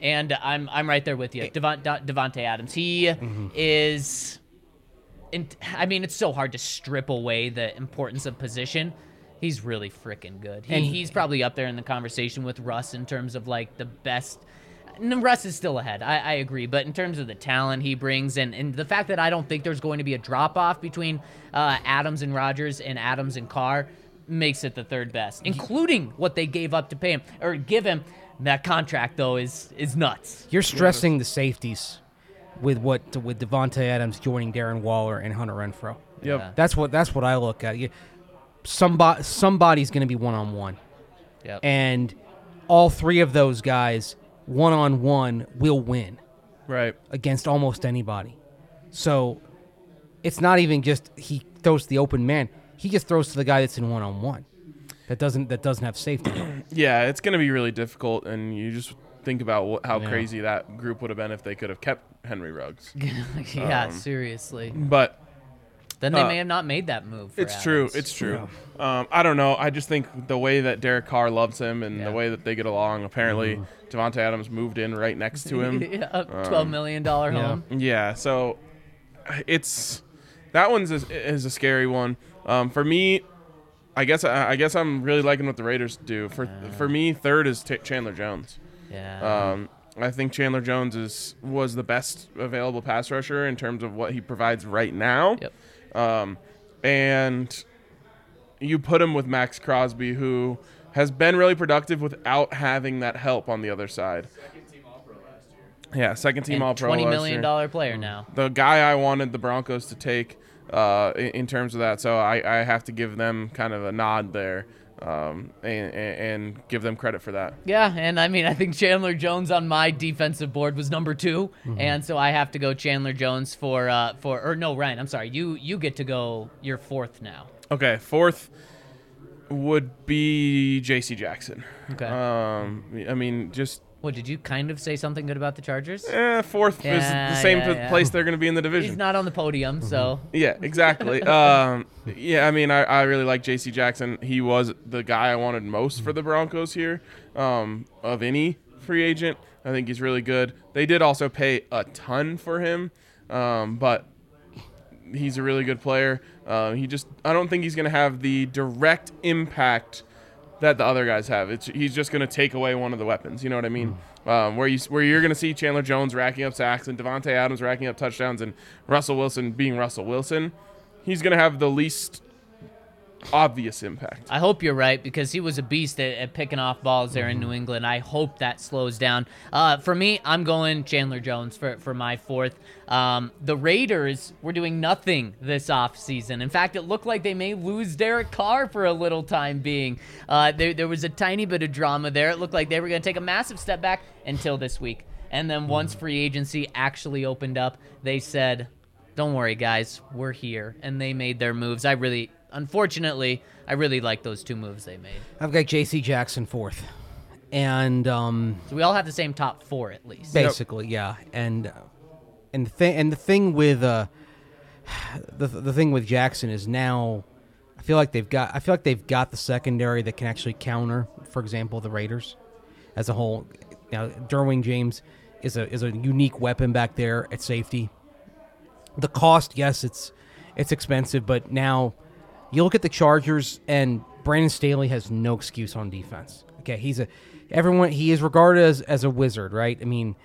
A: And I'm I'm right there with you, Devon, De- Adams. He
D: Mm-hmm.
A: is. In, I mean, it's so hard to strip away the importance of position. He's really freaking good. He,
D: And-
A: he's probably up there in the conversation with Russ in terms of like the best. No, Russ is still ahead. I, I agree, but in terms of the talent he brings and, and the fact that I don't think there's going to be a drop off between uh, Adams and Rodgers and Adams and Carr makes it the third best, including what they gave up to pay him or give him. That contract though is is nuts.
D: You're stressing the safeties with what with Davante Adams joining Darren Waller and Hunter Renfrow.
C: Yep.
A: Yeah.
D: That's what that's what I look at. You, somebody somebody's going to be one on one,
A: Yep.
D: and all three of those guys one on one will win
C: Right.
D: against almost anybody. So it's not even just he throws to the open man; he just throws to the guy that's in one on one. That doesn't that doesn't have safety.
C: Yeah, it's going to be really difficult, and you just think about what, how
D: Yeah.
C: crazy that group would have been if they could have kept Henry Ruggs.
A: yeah,
C: Um,
A: seriously.
C: But
A: Then they
C: uh,
A: may have not made that move. For
C: it's true. It's true. Um, I don't know. I just think the way that Derek Carr loves him and
A: Yeah.
C: the way that they get along. Apparently, Davante Adams moved in right next to him.
A: yeah, a twelve million dollar home.
C: Yeah, so it's that one's a, is a scary one. Um, for me, I guess I, I guess I'm really liking what the Raiders do. For for me, third is T- Chandler Jones.
A: Yeah.
C: Um, I think Chandler Jones is was the best available pass rusher in terms of what he provides right now.
A: Yep.
C: Um, and you put him with Maxx Crosby, who has been really productive without having that help on the other side. Yeah, second team
A: And
C: All Pro.
A: twenty
C: last
A: million
C: year
A: dollar player now.
C: the guy I wanted the Broncos to take uh, in, in terms of that. So I, I have to give them kind of a nod there um, and, and, and give them credit for that.
A: Yeah, and I mean, I think Chandler Jones on my defensive board was number 2
C: Mm-hmm.
A: and so I have to go Chandler Jones for uh for or no Ryan, I'm sorry, you you get to go your fourth now.
C: Okay, fourth would be J.C. Jackson.
A: Okay.
C: Um, I mean, just
A: what did you kind of say something good about the Chargers?
C: eh, fourth is the same
A: yeah, yeah.
C: place they're going to be in the division.
A: He's not on the podium, so
C: Yeah, exactly. um, yeah, I mean, I, I really like J.C. Jackson. He was the guy I wanted most for the Broncos here um, of any free agent. I think he's really good. They did also pay a ton for him, um, but he's a really good player. Uh, he just, I don't think he's going to have the direct impact that the other guys have. It's he's just going to take away one of the weapons. You know what I mean? Um, where you where you're going to see Chandler Jones racking up sacks and Davante Adams racking up touchdowns and Russell Wilson being Russell Wilson, he's going to have the least obvious impact.
A: I hope you're right because he was a beast at, at picking off balls there in New England. I hope that slows down. Uh, for me, I'm going Chandler Jones for, for my fourth. Um, the Raiders were doing nothing this offseason. In fact, it looked like they may lose Derek Carr for a little time being. Uh, there, there was a tiny bit of drama there. It looked like they were going to take a massive step back until this week. And then once free agency actually opened up, they said, "Don't worry, guys, we're here." And they made their moves. I really, unfortunately, I really like those two moves they made.
D: I've got J.C. Jackson fourth, and um,
A: So we all have the same top four at least.
D: basically, yeah. And uh, and the thing and the thing with uh, the the thing with Jackson is now, I feel like they've got I feel like they've got the secondary that can actually counter, for example, the Raiders as a whole. Now, Derwin James is a is a unique weapon back there at safety. The cost, yes, it's it's expensive, but now you look at the Chargers and Brandon Staley has no excuse on defense. Okay, he's a everyone he is regarded as as a wizard, right? I mean,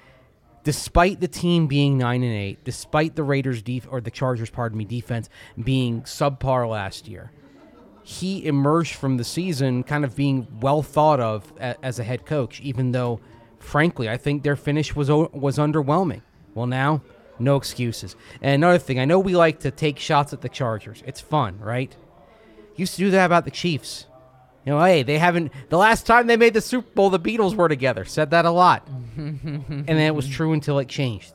D: despite the team being nine and eight, despite the Raiders def or the Chargers, pardon me, defense being subpar last year, he emerged from the season kind of being well thought of a, as a head coach. Even though, frankly, I think their finish was was underwhelming. Well, now no excuses. And another thing, I know we like to take shots at the Chargers. It's fun, right? Used to do that about the Chiefs. You know, hey, they haven't. The last time they made the Super Bowl, the Beatles were together. Said that a lot, and then it was true until it changed.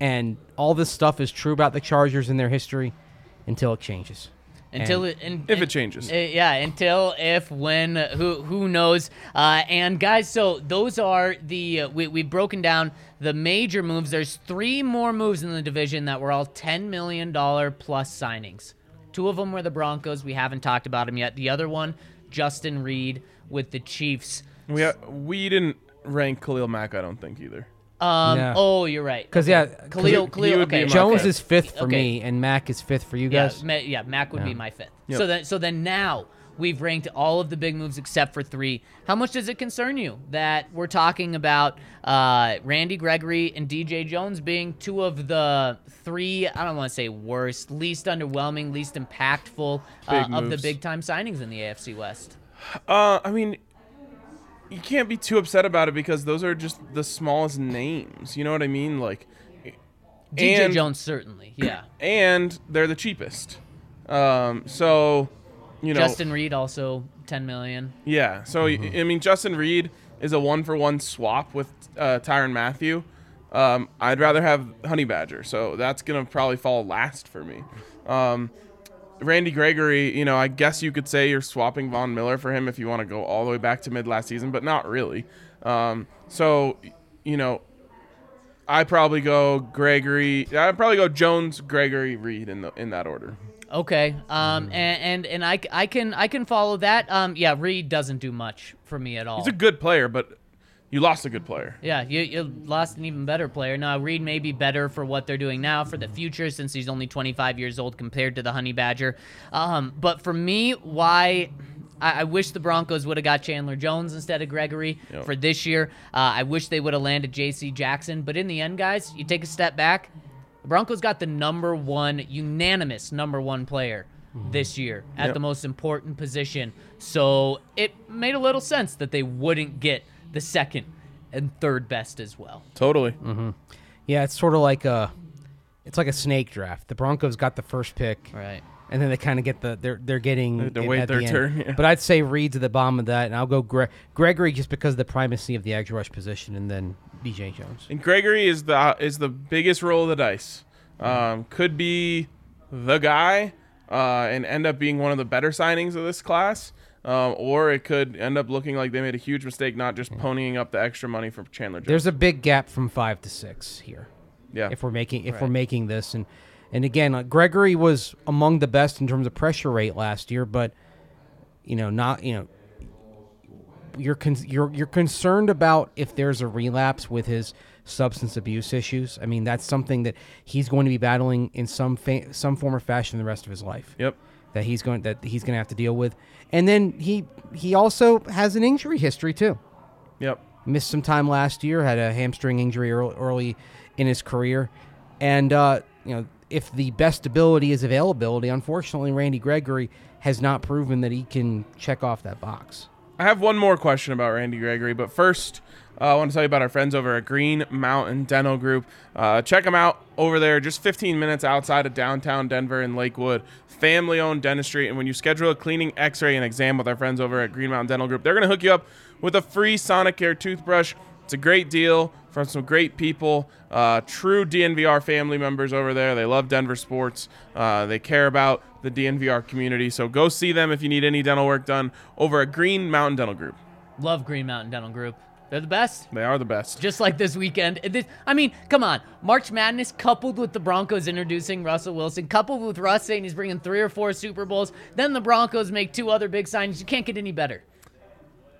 D: And all this stuff is true about the Chargers and their history until it changes.
A: Until
D: And-
A: it, in,
C: If it changes.
A: uh, yeah, until if when who who knows? Uh, and guys, so those are the uh, we we've broken down the major moves. There's three more moves in the division that were all ten million dollar plus signings. Two of them were the Broncos. We haven't talked about them yet. The other one, Justin Reid with the Chiefs.
C: We ha- we didn't rank Khalil Mack. I don't think either.
A: Um,
D: Yeah.
A: Oh, you're right.
D: Because
A: Okay.
D: yeah, 'cause
A: Khalil,
C: he-
A: Khalil,
C: he would be
A: okay.
D: Jones
C: okay.
D: is fifth for
A: Okay.
D: me, and Mack is fifth for you
A: Yeah,
D: guys.
A: Ma- yeah, Mack would be my fifth.
C: Yep.
A: So then, so then now we've ranked all of the big moves except for three. How much does it concern you that we're talking about uh, Randy Gregory and DJ Jones being two of the three? I don't want to say worst, least underwhelming, least impactful uh, of the big time signings in the AFC West.
C: Uh, I mean, you can't be too upset about it because those are just the smallest names. You know what I mean? Like,
A: DJ
C: And-
A: Jones certainly, yeah.
C: and they're the cheapest. Um, so, you know,
A: Justin Reid also ten million.
C: yeah. So I mean, Justin Reid is a one for one swap with uh, Tyrann Mathieu. Um, I'd rather have Honey Badger, so that's gonna probably fall last for me. Um, Randy Gregory, you know, I guess you could say you're swapping Von Miller for him if you want to go all the way back to mid last season, but not really. Um, so, you know, I probably go Gregory. I'd probably go Jones, Gregory, Reid in the in that order.
A: Okay. Um. And and, and I, I can I can follow that. Um. Yeah. Reid doesn't do much for me at all.
C: He's a good player, but you lost a good player.
A: Yeah, you, you lost an even better player. Now, Reid may be better for what they're doing now for the future since he's only 25 years old compared to the Honey Badger. Um, but for me, why I, I wish the Broncos would have got Chandler Jones instead of Gregory
C: Yep.
A: for this year. Uh, I wish they would have landed J.C. Jackson. But in the end, guys, you take a step back. The Broncos got the number one, unanimous number one player mm-hmm. this year at
C: Yep.
A: the most important position. So it made a little sense that they wouldn't get the second and third best as well.
C: Totally. Mm-hmm.
D: Yeah, it's sort of like a, it's like a snake draft. The Broncos got the first pick,
A: Right.
D: And then they kind of get the they're they're getting
C: They have to
D: it
C: wait their
D: the
C: turn, yeah.
D: But I'd say Reid's at the bottom of that, and I'll go Gre- Gregory just because of the primacy of the edge rush position, and then DJ Jones.
C: And Gregory is the is the biggest roll of the dice. Um, could be the guy uh, and end up being one of the better signings of this class, um, or it could end up looking like they made a huge mistake not just ponying up the extra money for Chandler Jones.
D: There's a big gap from five to six here.
C: yeah,
D: if we're making if we're making this and and again uh, Gregory was among the best in terms of pressure rate last year but you know not you know you're con- you're you're concerned about if there's a relapse with his substance abuse issues. I mean that's something that he's going to be battling in some fa- some form or fashion the rest of his life.
C: Yep.
D: that he's going that he's going to have to deal with. And then he he also has an injury history too.
C: Yep.
D: missed some time last year, had a hamstring injury early, early in his career, and uh, you know if the best ability is availability, unfortunately, Randy Gregory has not proven that he can check off that box.
C: I have one more question about Randy Gregory, but first, uh, I want to tell you about our friends over at Green Mountain Dental Group. Uh, check them out over there, just 15 minutes outside of downtown Denver in Lakewood. Family owned dentistry. And when you schedule a cleaning, x ray, and exam with our friends over at Green Mountain Dental Group, they're going to hook you up with a free Sonicare toothbrush. It's a great deal from some great people, uh, true DNVR family members over there. They love Denver sports. Uh, they care about the DNVR community. So go see them if you need any dental work done over at Green Mountain Dental Group.
A: Love Green Mountain Dental Group. They're the best.
C: They are the best.
A: Just like this weekend. I mean, come on. March Madness coupled with the Broncos introducing Russell Wilson, coupled with Russ saying he's bringing three or four Super Bowls. Then the Broncos make two other big signings. You can't get any better.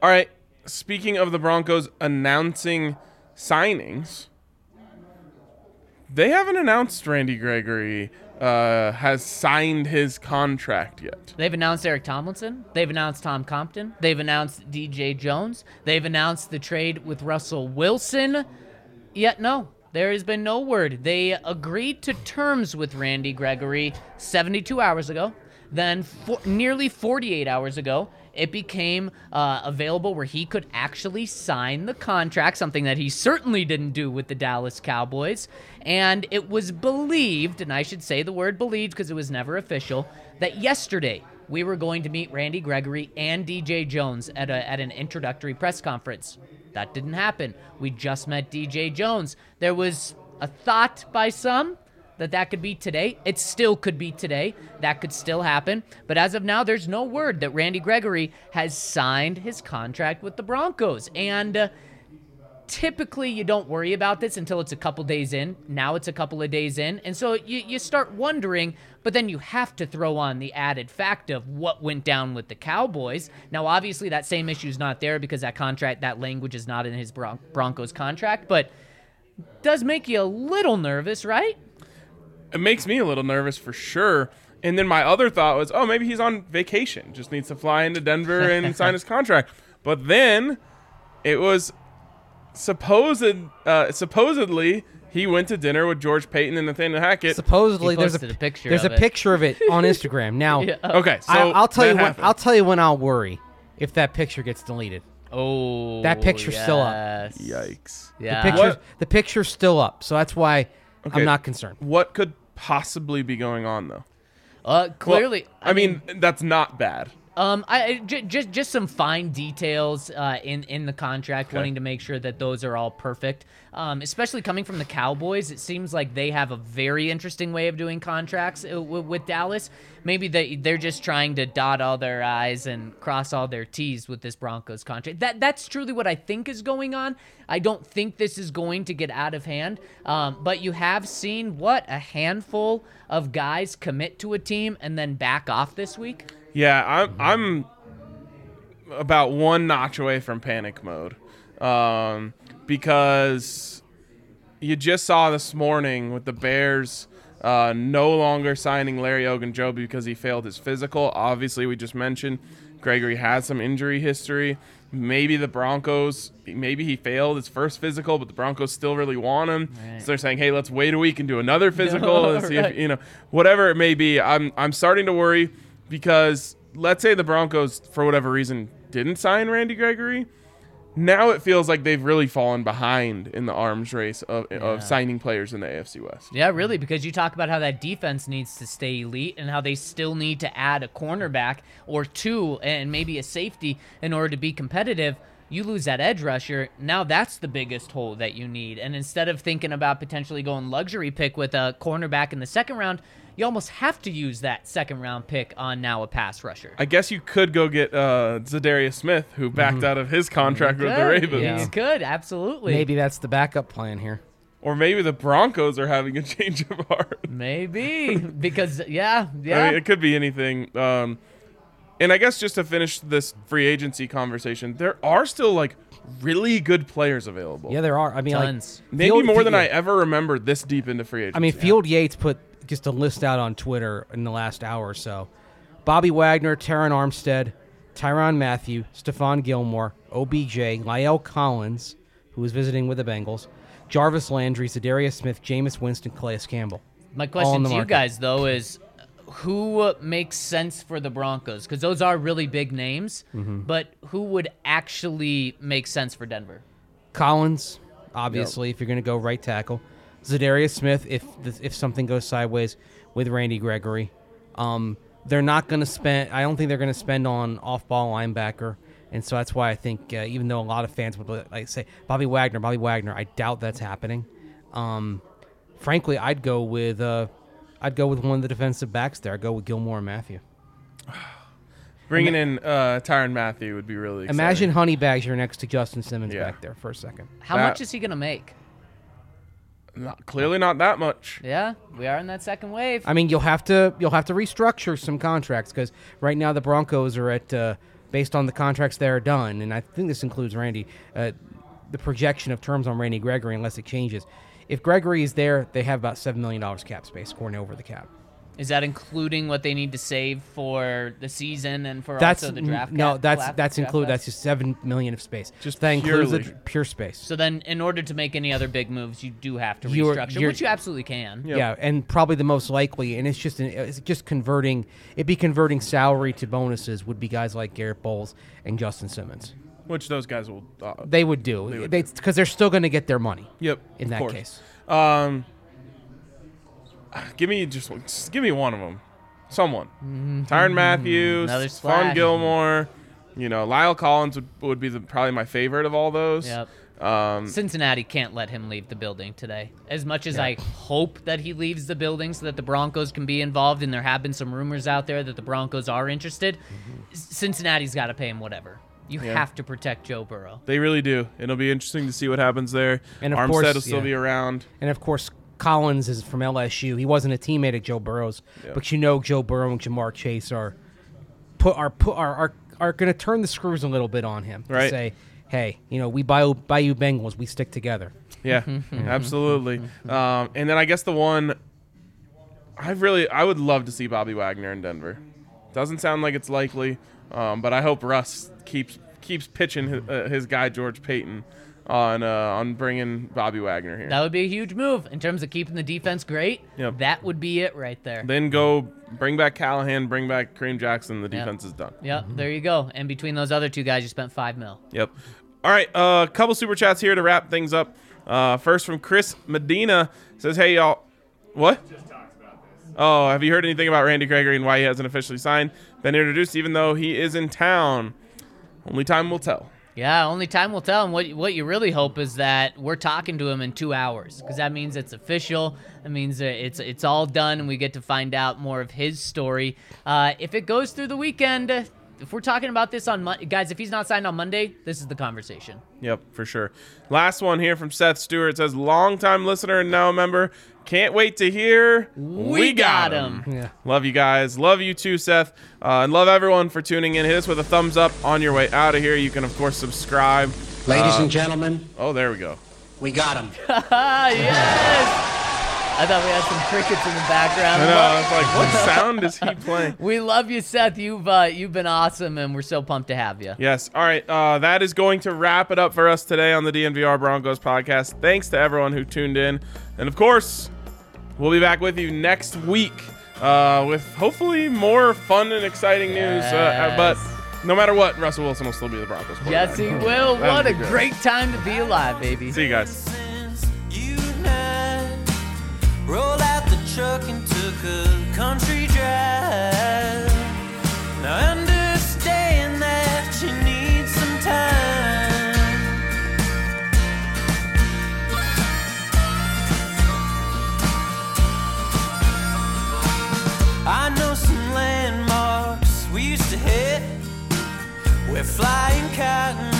C: All right. Speaking of the Broncos announcing signings, they haven't announced Randy Gregory uh, has signed his contract yet.
A: They've announced Eric Tomlinson. They've announced Tom Compton. They've announced DJ Jones. They've announced the trade with Russell Wilson. Yet, no, there has been no word. They agreed to terms with Randy Gregory 72 hours ago. Then, for, nearly 48 hours ago, it became uh, available where he could actually sign the contract, something that he certainly didn't do with the Dallas Cowboys. And it was believed, and I should say the word believed because it was never official, that yesterday we were going to meet Randy Gregory and DJ Jones at, a, at an introductory press conference. That didn't happen. We just met DJ Jones. There was a thought by some that that could be today. It still could be today. That could still happen. But as of now, there's no word that Randy Gregory has signed his contract with the Broncos. And uh, typically, you don't worry about this until it's a couple days in. Now it's a couple of days in. And so you, you start wondering, but then you have to throw on the added fact of what went down with the Cowboys. Now, obviously, that same issue is not there because that contract, that language is not in his Bron- Broncos contract, but does make you a little nervous, right?
C: It makes me a little nervous for sure. And then my other thought was, oh, maybe he's on vacation, just needs to fly into Denver and sign his contract. But then it was supposed, uh, supposedly he went to dinner with George Paton and Nathaniel Hackett.
D: Supposedly, there's a,
A: a picture
D: There's
A: of
D: a
A: it.
D: picture of it on Instagram. Now,
A: Yeah.
C: okay, so
D: I, I'll tell
C: that
D: you when. I'll tell you when I'll worry if that picture gets deleted.
A: Oh,
D: That picture's still up.
C: Yikes.
A: Yeah.
D: The picture's,
C: What?
D: the picture's still up, so that's why
C: Okay.
D: I'm not concerned.
C: What could possibly be going on though?
A: Uh,
C: Well,
A: clearly,
C: I, mean, that's not bad.
A: Um, I j- just just some fine details uh, in in the contract, wanting to make sure that those are all perfect. Um, especially coming from the Cowboys, it seems like they have a very interesting way of doing contracts uh, w- with Dallas. Maybe they they're just trying to dot all their I's and cross all their T's with this Broncos contract. That that's truly what I think is going on. I don't think this is going to get out of hand. Um, but you have seen what a handful of guys commit to a team and then back off this week.
C: Yeah, I'm I'm about one notch away from panic mode, um, because you just saw this morning with the Bears uh, no longer signing Larry Ogunjobi because he failed his physical. Obviously, we just mentioned Gregory has some injury history. Maybe the Broncos, maybe he failed his first physical, but the Broncos still really want him. So they're saying, "Hey, let's wait a week and do another physical and see
A: Right.
C: if you know whatever it may be." I'm I'm starting to worry because let's say the Broncos, for whatever reason, didn't sign Randy Gregory. Now it feels like they've really fallen behind in the arms race of, of signing players in the AFC West.
A: Yeah, really, because you talk about how that defense needs to stay elite and how they still need to add a cornerback or two and maybe a safety in order to be competitive. You lose that edge rusher. Now that's the biggest hole that you need. And instead of thinking about potentially going luxury pick with a cornerback in the second round, you almost have to use that second round pick on now a pass rusher.
C: I guess you could go get uh, Za'Darius Smith, who backed out of his contract with the Ravens.
A: Yeah. You could, absolutely.
D: Maybe that's the backup plan here.
C: Or maybe the Broncos are having a change of heart.
A: Maybe. because, yeah, yeah.
C: I mean, it could be anything. Um, and I guess just to finish this free agency conversation, there are still like really good players available.
D: Yeah, there are. I mean,
A: Tons.
D: like
C: Maybe
D: Field-
C: more than
D: yeah.
C: I ever remember this deep into free agency.
D: I mean, Field Yates put just a list out on Twitter in the last hour or so. Bobby Wagner, Terron Armstead, Tyrann Mathieu, Stephon Gilmore, OBJ, La'el Collins, who was visiting with the Bengals, Jarvis Landry, Za'Darius Smith, Jameis Winston, Calais Campbell.
A: My question to you guys, though, is who makes sense for the Broncos? Because those are really big names,
D: Mm-hmm.
A: but who would actually make sense for Denver?
D: Collins, obviously, if you're going to go right tackle. Za'Darius Smith, if the, if something goes sideways with Randy Gregory. Um, they're not going to spend. I don't think they're going to spend on off-ball linebacker. And so that's why I think, uh, even though a lot of fans would like say Bobby Wagner, Bobby Wagner, I doubt that's happening. Um, frankly, I'd go with uh, I'd go with one of the defensive backs there. I'd go with Gilmore and Mathieu.
C: Bringing in uh, Tyrann Mathieu would be really exciting.
D: Imagine Honeybags you're next to Justin Simmons
C: Yeah.
D: back there for a second.
A: How
C: That-
A: much is he going to make?
C: Not, clearly not that much.
A: Yeah, we are in that second wave.
D: I mean, you'll have to you'll have to restructure some contracts because right now the Broncos are at uh, based on the contracts that are done, and I think this includes Randy. Uh, the projection of terms on Randy Gregory, unless it changes. If Gregory is there, they have about seven million dollars cap space, according over the cap.
A: Is that including what they need to save for the season and for
D: That's
A: also the draft?
D: no,
A: cap-
D: that's
A: draft-
D: that's included. That's just seven million of space.
C: Just
D: that includes the pure space.
A: So then, in order to make any other big moves, you do have to
D: You're-
A: restructure,
D: you're-
A: which you absolutely can.
C: Yep.
D: Yeah, and probably the most likely, and it's just an, it's just converting. It'd be converting salary to bonuses. Would be guys like Garett Bolles and Justin Simmons.
C: Which those guys will. Uh,
D: They would do
C: would
D: they because they're still going to get their money.
C: yep.
D: in that
C: course.
D: case.
C: Um, give me just, just give me one of them. Someone. Tyrann Mathieu,
A: Another
C: Stephon
A: splash.
C: Gilmore. You know, La'el Collins would, would be the, probably my favorite of all those.
A: Yep.
C: Um,
A: Cincinnati can't let him leave the building today. As much as I hope that he leaves the building so that the Broncos can be involved, and there have been some rumors out there that the Broncos are interested, S- Cincinnati's got to pay him whatever. You
C: Yeah.
A: have to protect Joe Burrow.
C: they really do. It'll be interesting to see what happens there.
D: And of
C: Armstead
D: course-
C: will still
D: yeah.
C: be around.
D: And of course, Collins is from LSU. He wasn't a teammate of Joe Burrow's, but you know Joe Burrow and Ja'Marr Chase are put are put are are, are going to turn the screws a little bit on him. to
C: Right.
D: say, hey, you know, we buy buy you Bengals, we stick together.
C: Yeah, absolutely. Um, and then I guess the one I really I would love to see Bobby Wagner in Denver. Doesn't sound like it's likely, um, but I hope Russ keeps keeps pitching his, uh, his guy George Paton on uh, on bringing Bobby Wagner here.
A: That would be a huge move in terms of keeping the defense great.
C: Yep.
A: That would be it right there.
C: then go bring back Callahan, bring back Kareem Jackson. The
A: Yep.
C: defense is done.
A: Yep, there you go. And between those other two guys, you spent five mil.
C: Yep. All right, a uh, couple super chats here to wrap things up. Uh, first from Chris Medina says, "Hey y'all, what? Oh, have you heard anything about Randy Gregory and why he hasn't officially signed? Been introduced, even though he is in town. Only time will tell.
A: Yeah, only time will tell. And what what you really hope is that we're talking to him in two hours, because that means it's official. That means it's it's all done, and we get to find out more of his story. Uh, if it goes through the weekend, if we're talking about this on Mon- guys, if he's not signed on Monday, this is the conversation.
C: Yep, for sure. Last one here from Seth Stewart says, longtime listener and now a member. Can't wait to hear.
A: We got him.
D: Yeah.
C: Love you guys. Love you too, Seth. Uh, and love everyone for tuning in. Hit us with a thumbs up on your way out of here. You can, of course, subscribe.
E: Ladies
C: Uh,
E: and gentlemen,
C: Oh, there we go.
E: we got him.
A: Yes. I thought we had some crickets in the background.
C: I know. I was like, what sound is he playing?
A: We love you, Seth. You've uh, you've been awesome, and we're so pumped to have you.
C: Yes. All right. Uh, that is going to wrap it up for us today on the DNVR Broncos podcast. Thanks to everyone who tuned in. And of course, We'll be back with you next week uh, with hopefully more fun and exciting news. Uh, uh but no matter what, Russell Wilson will still be the Broncos.
A: Yes, he will. what a
C: good.
A: great time to be alive, baby.
C: See you guys.
B: Roll out the truck and took a country drive. Now understand that you need some time. I know some landmarks we used to hit. We're flying cotton.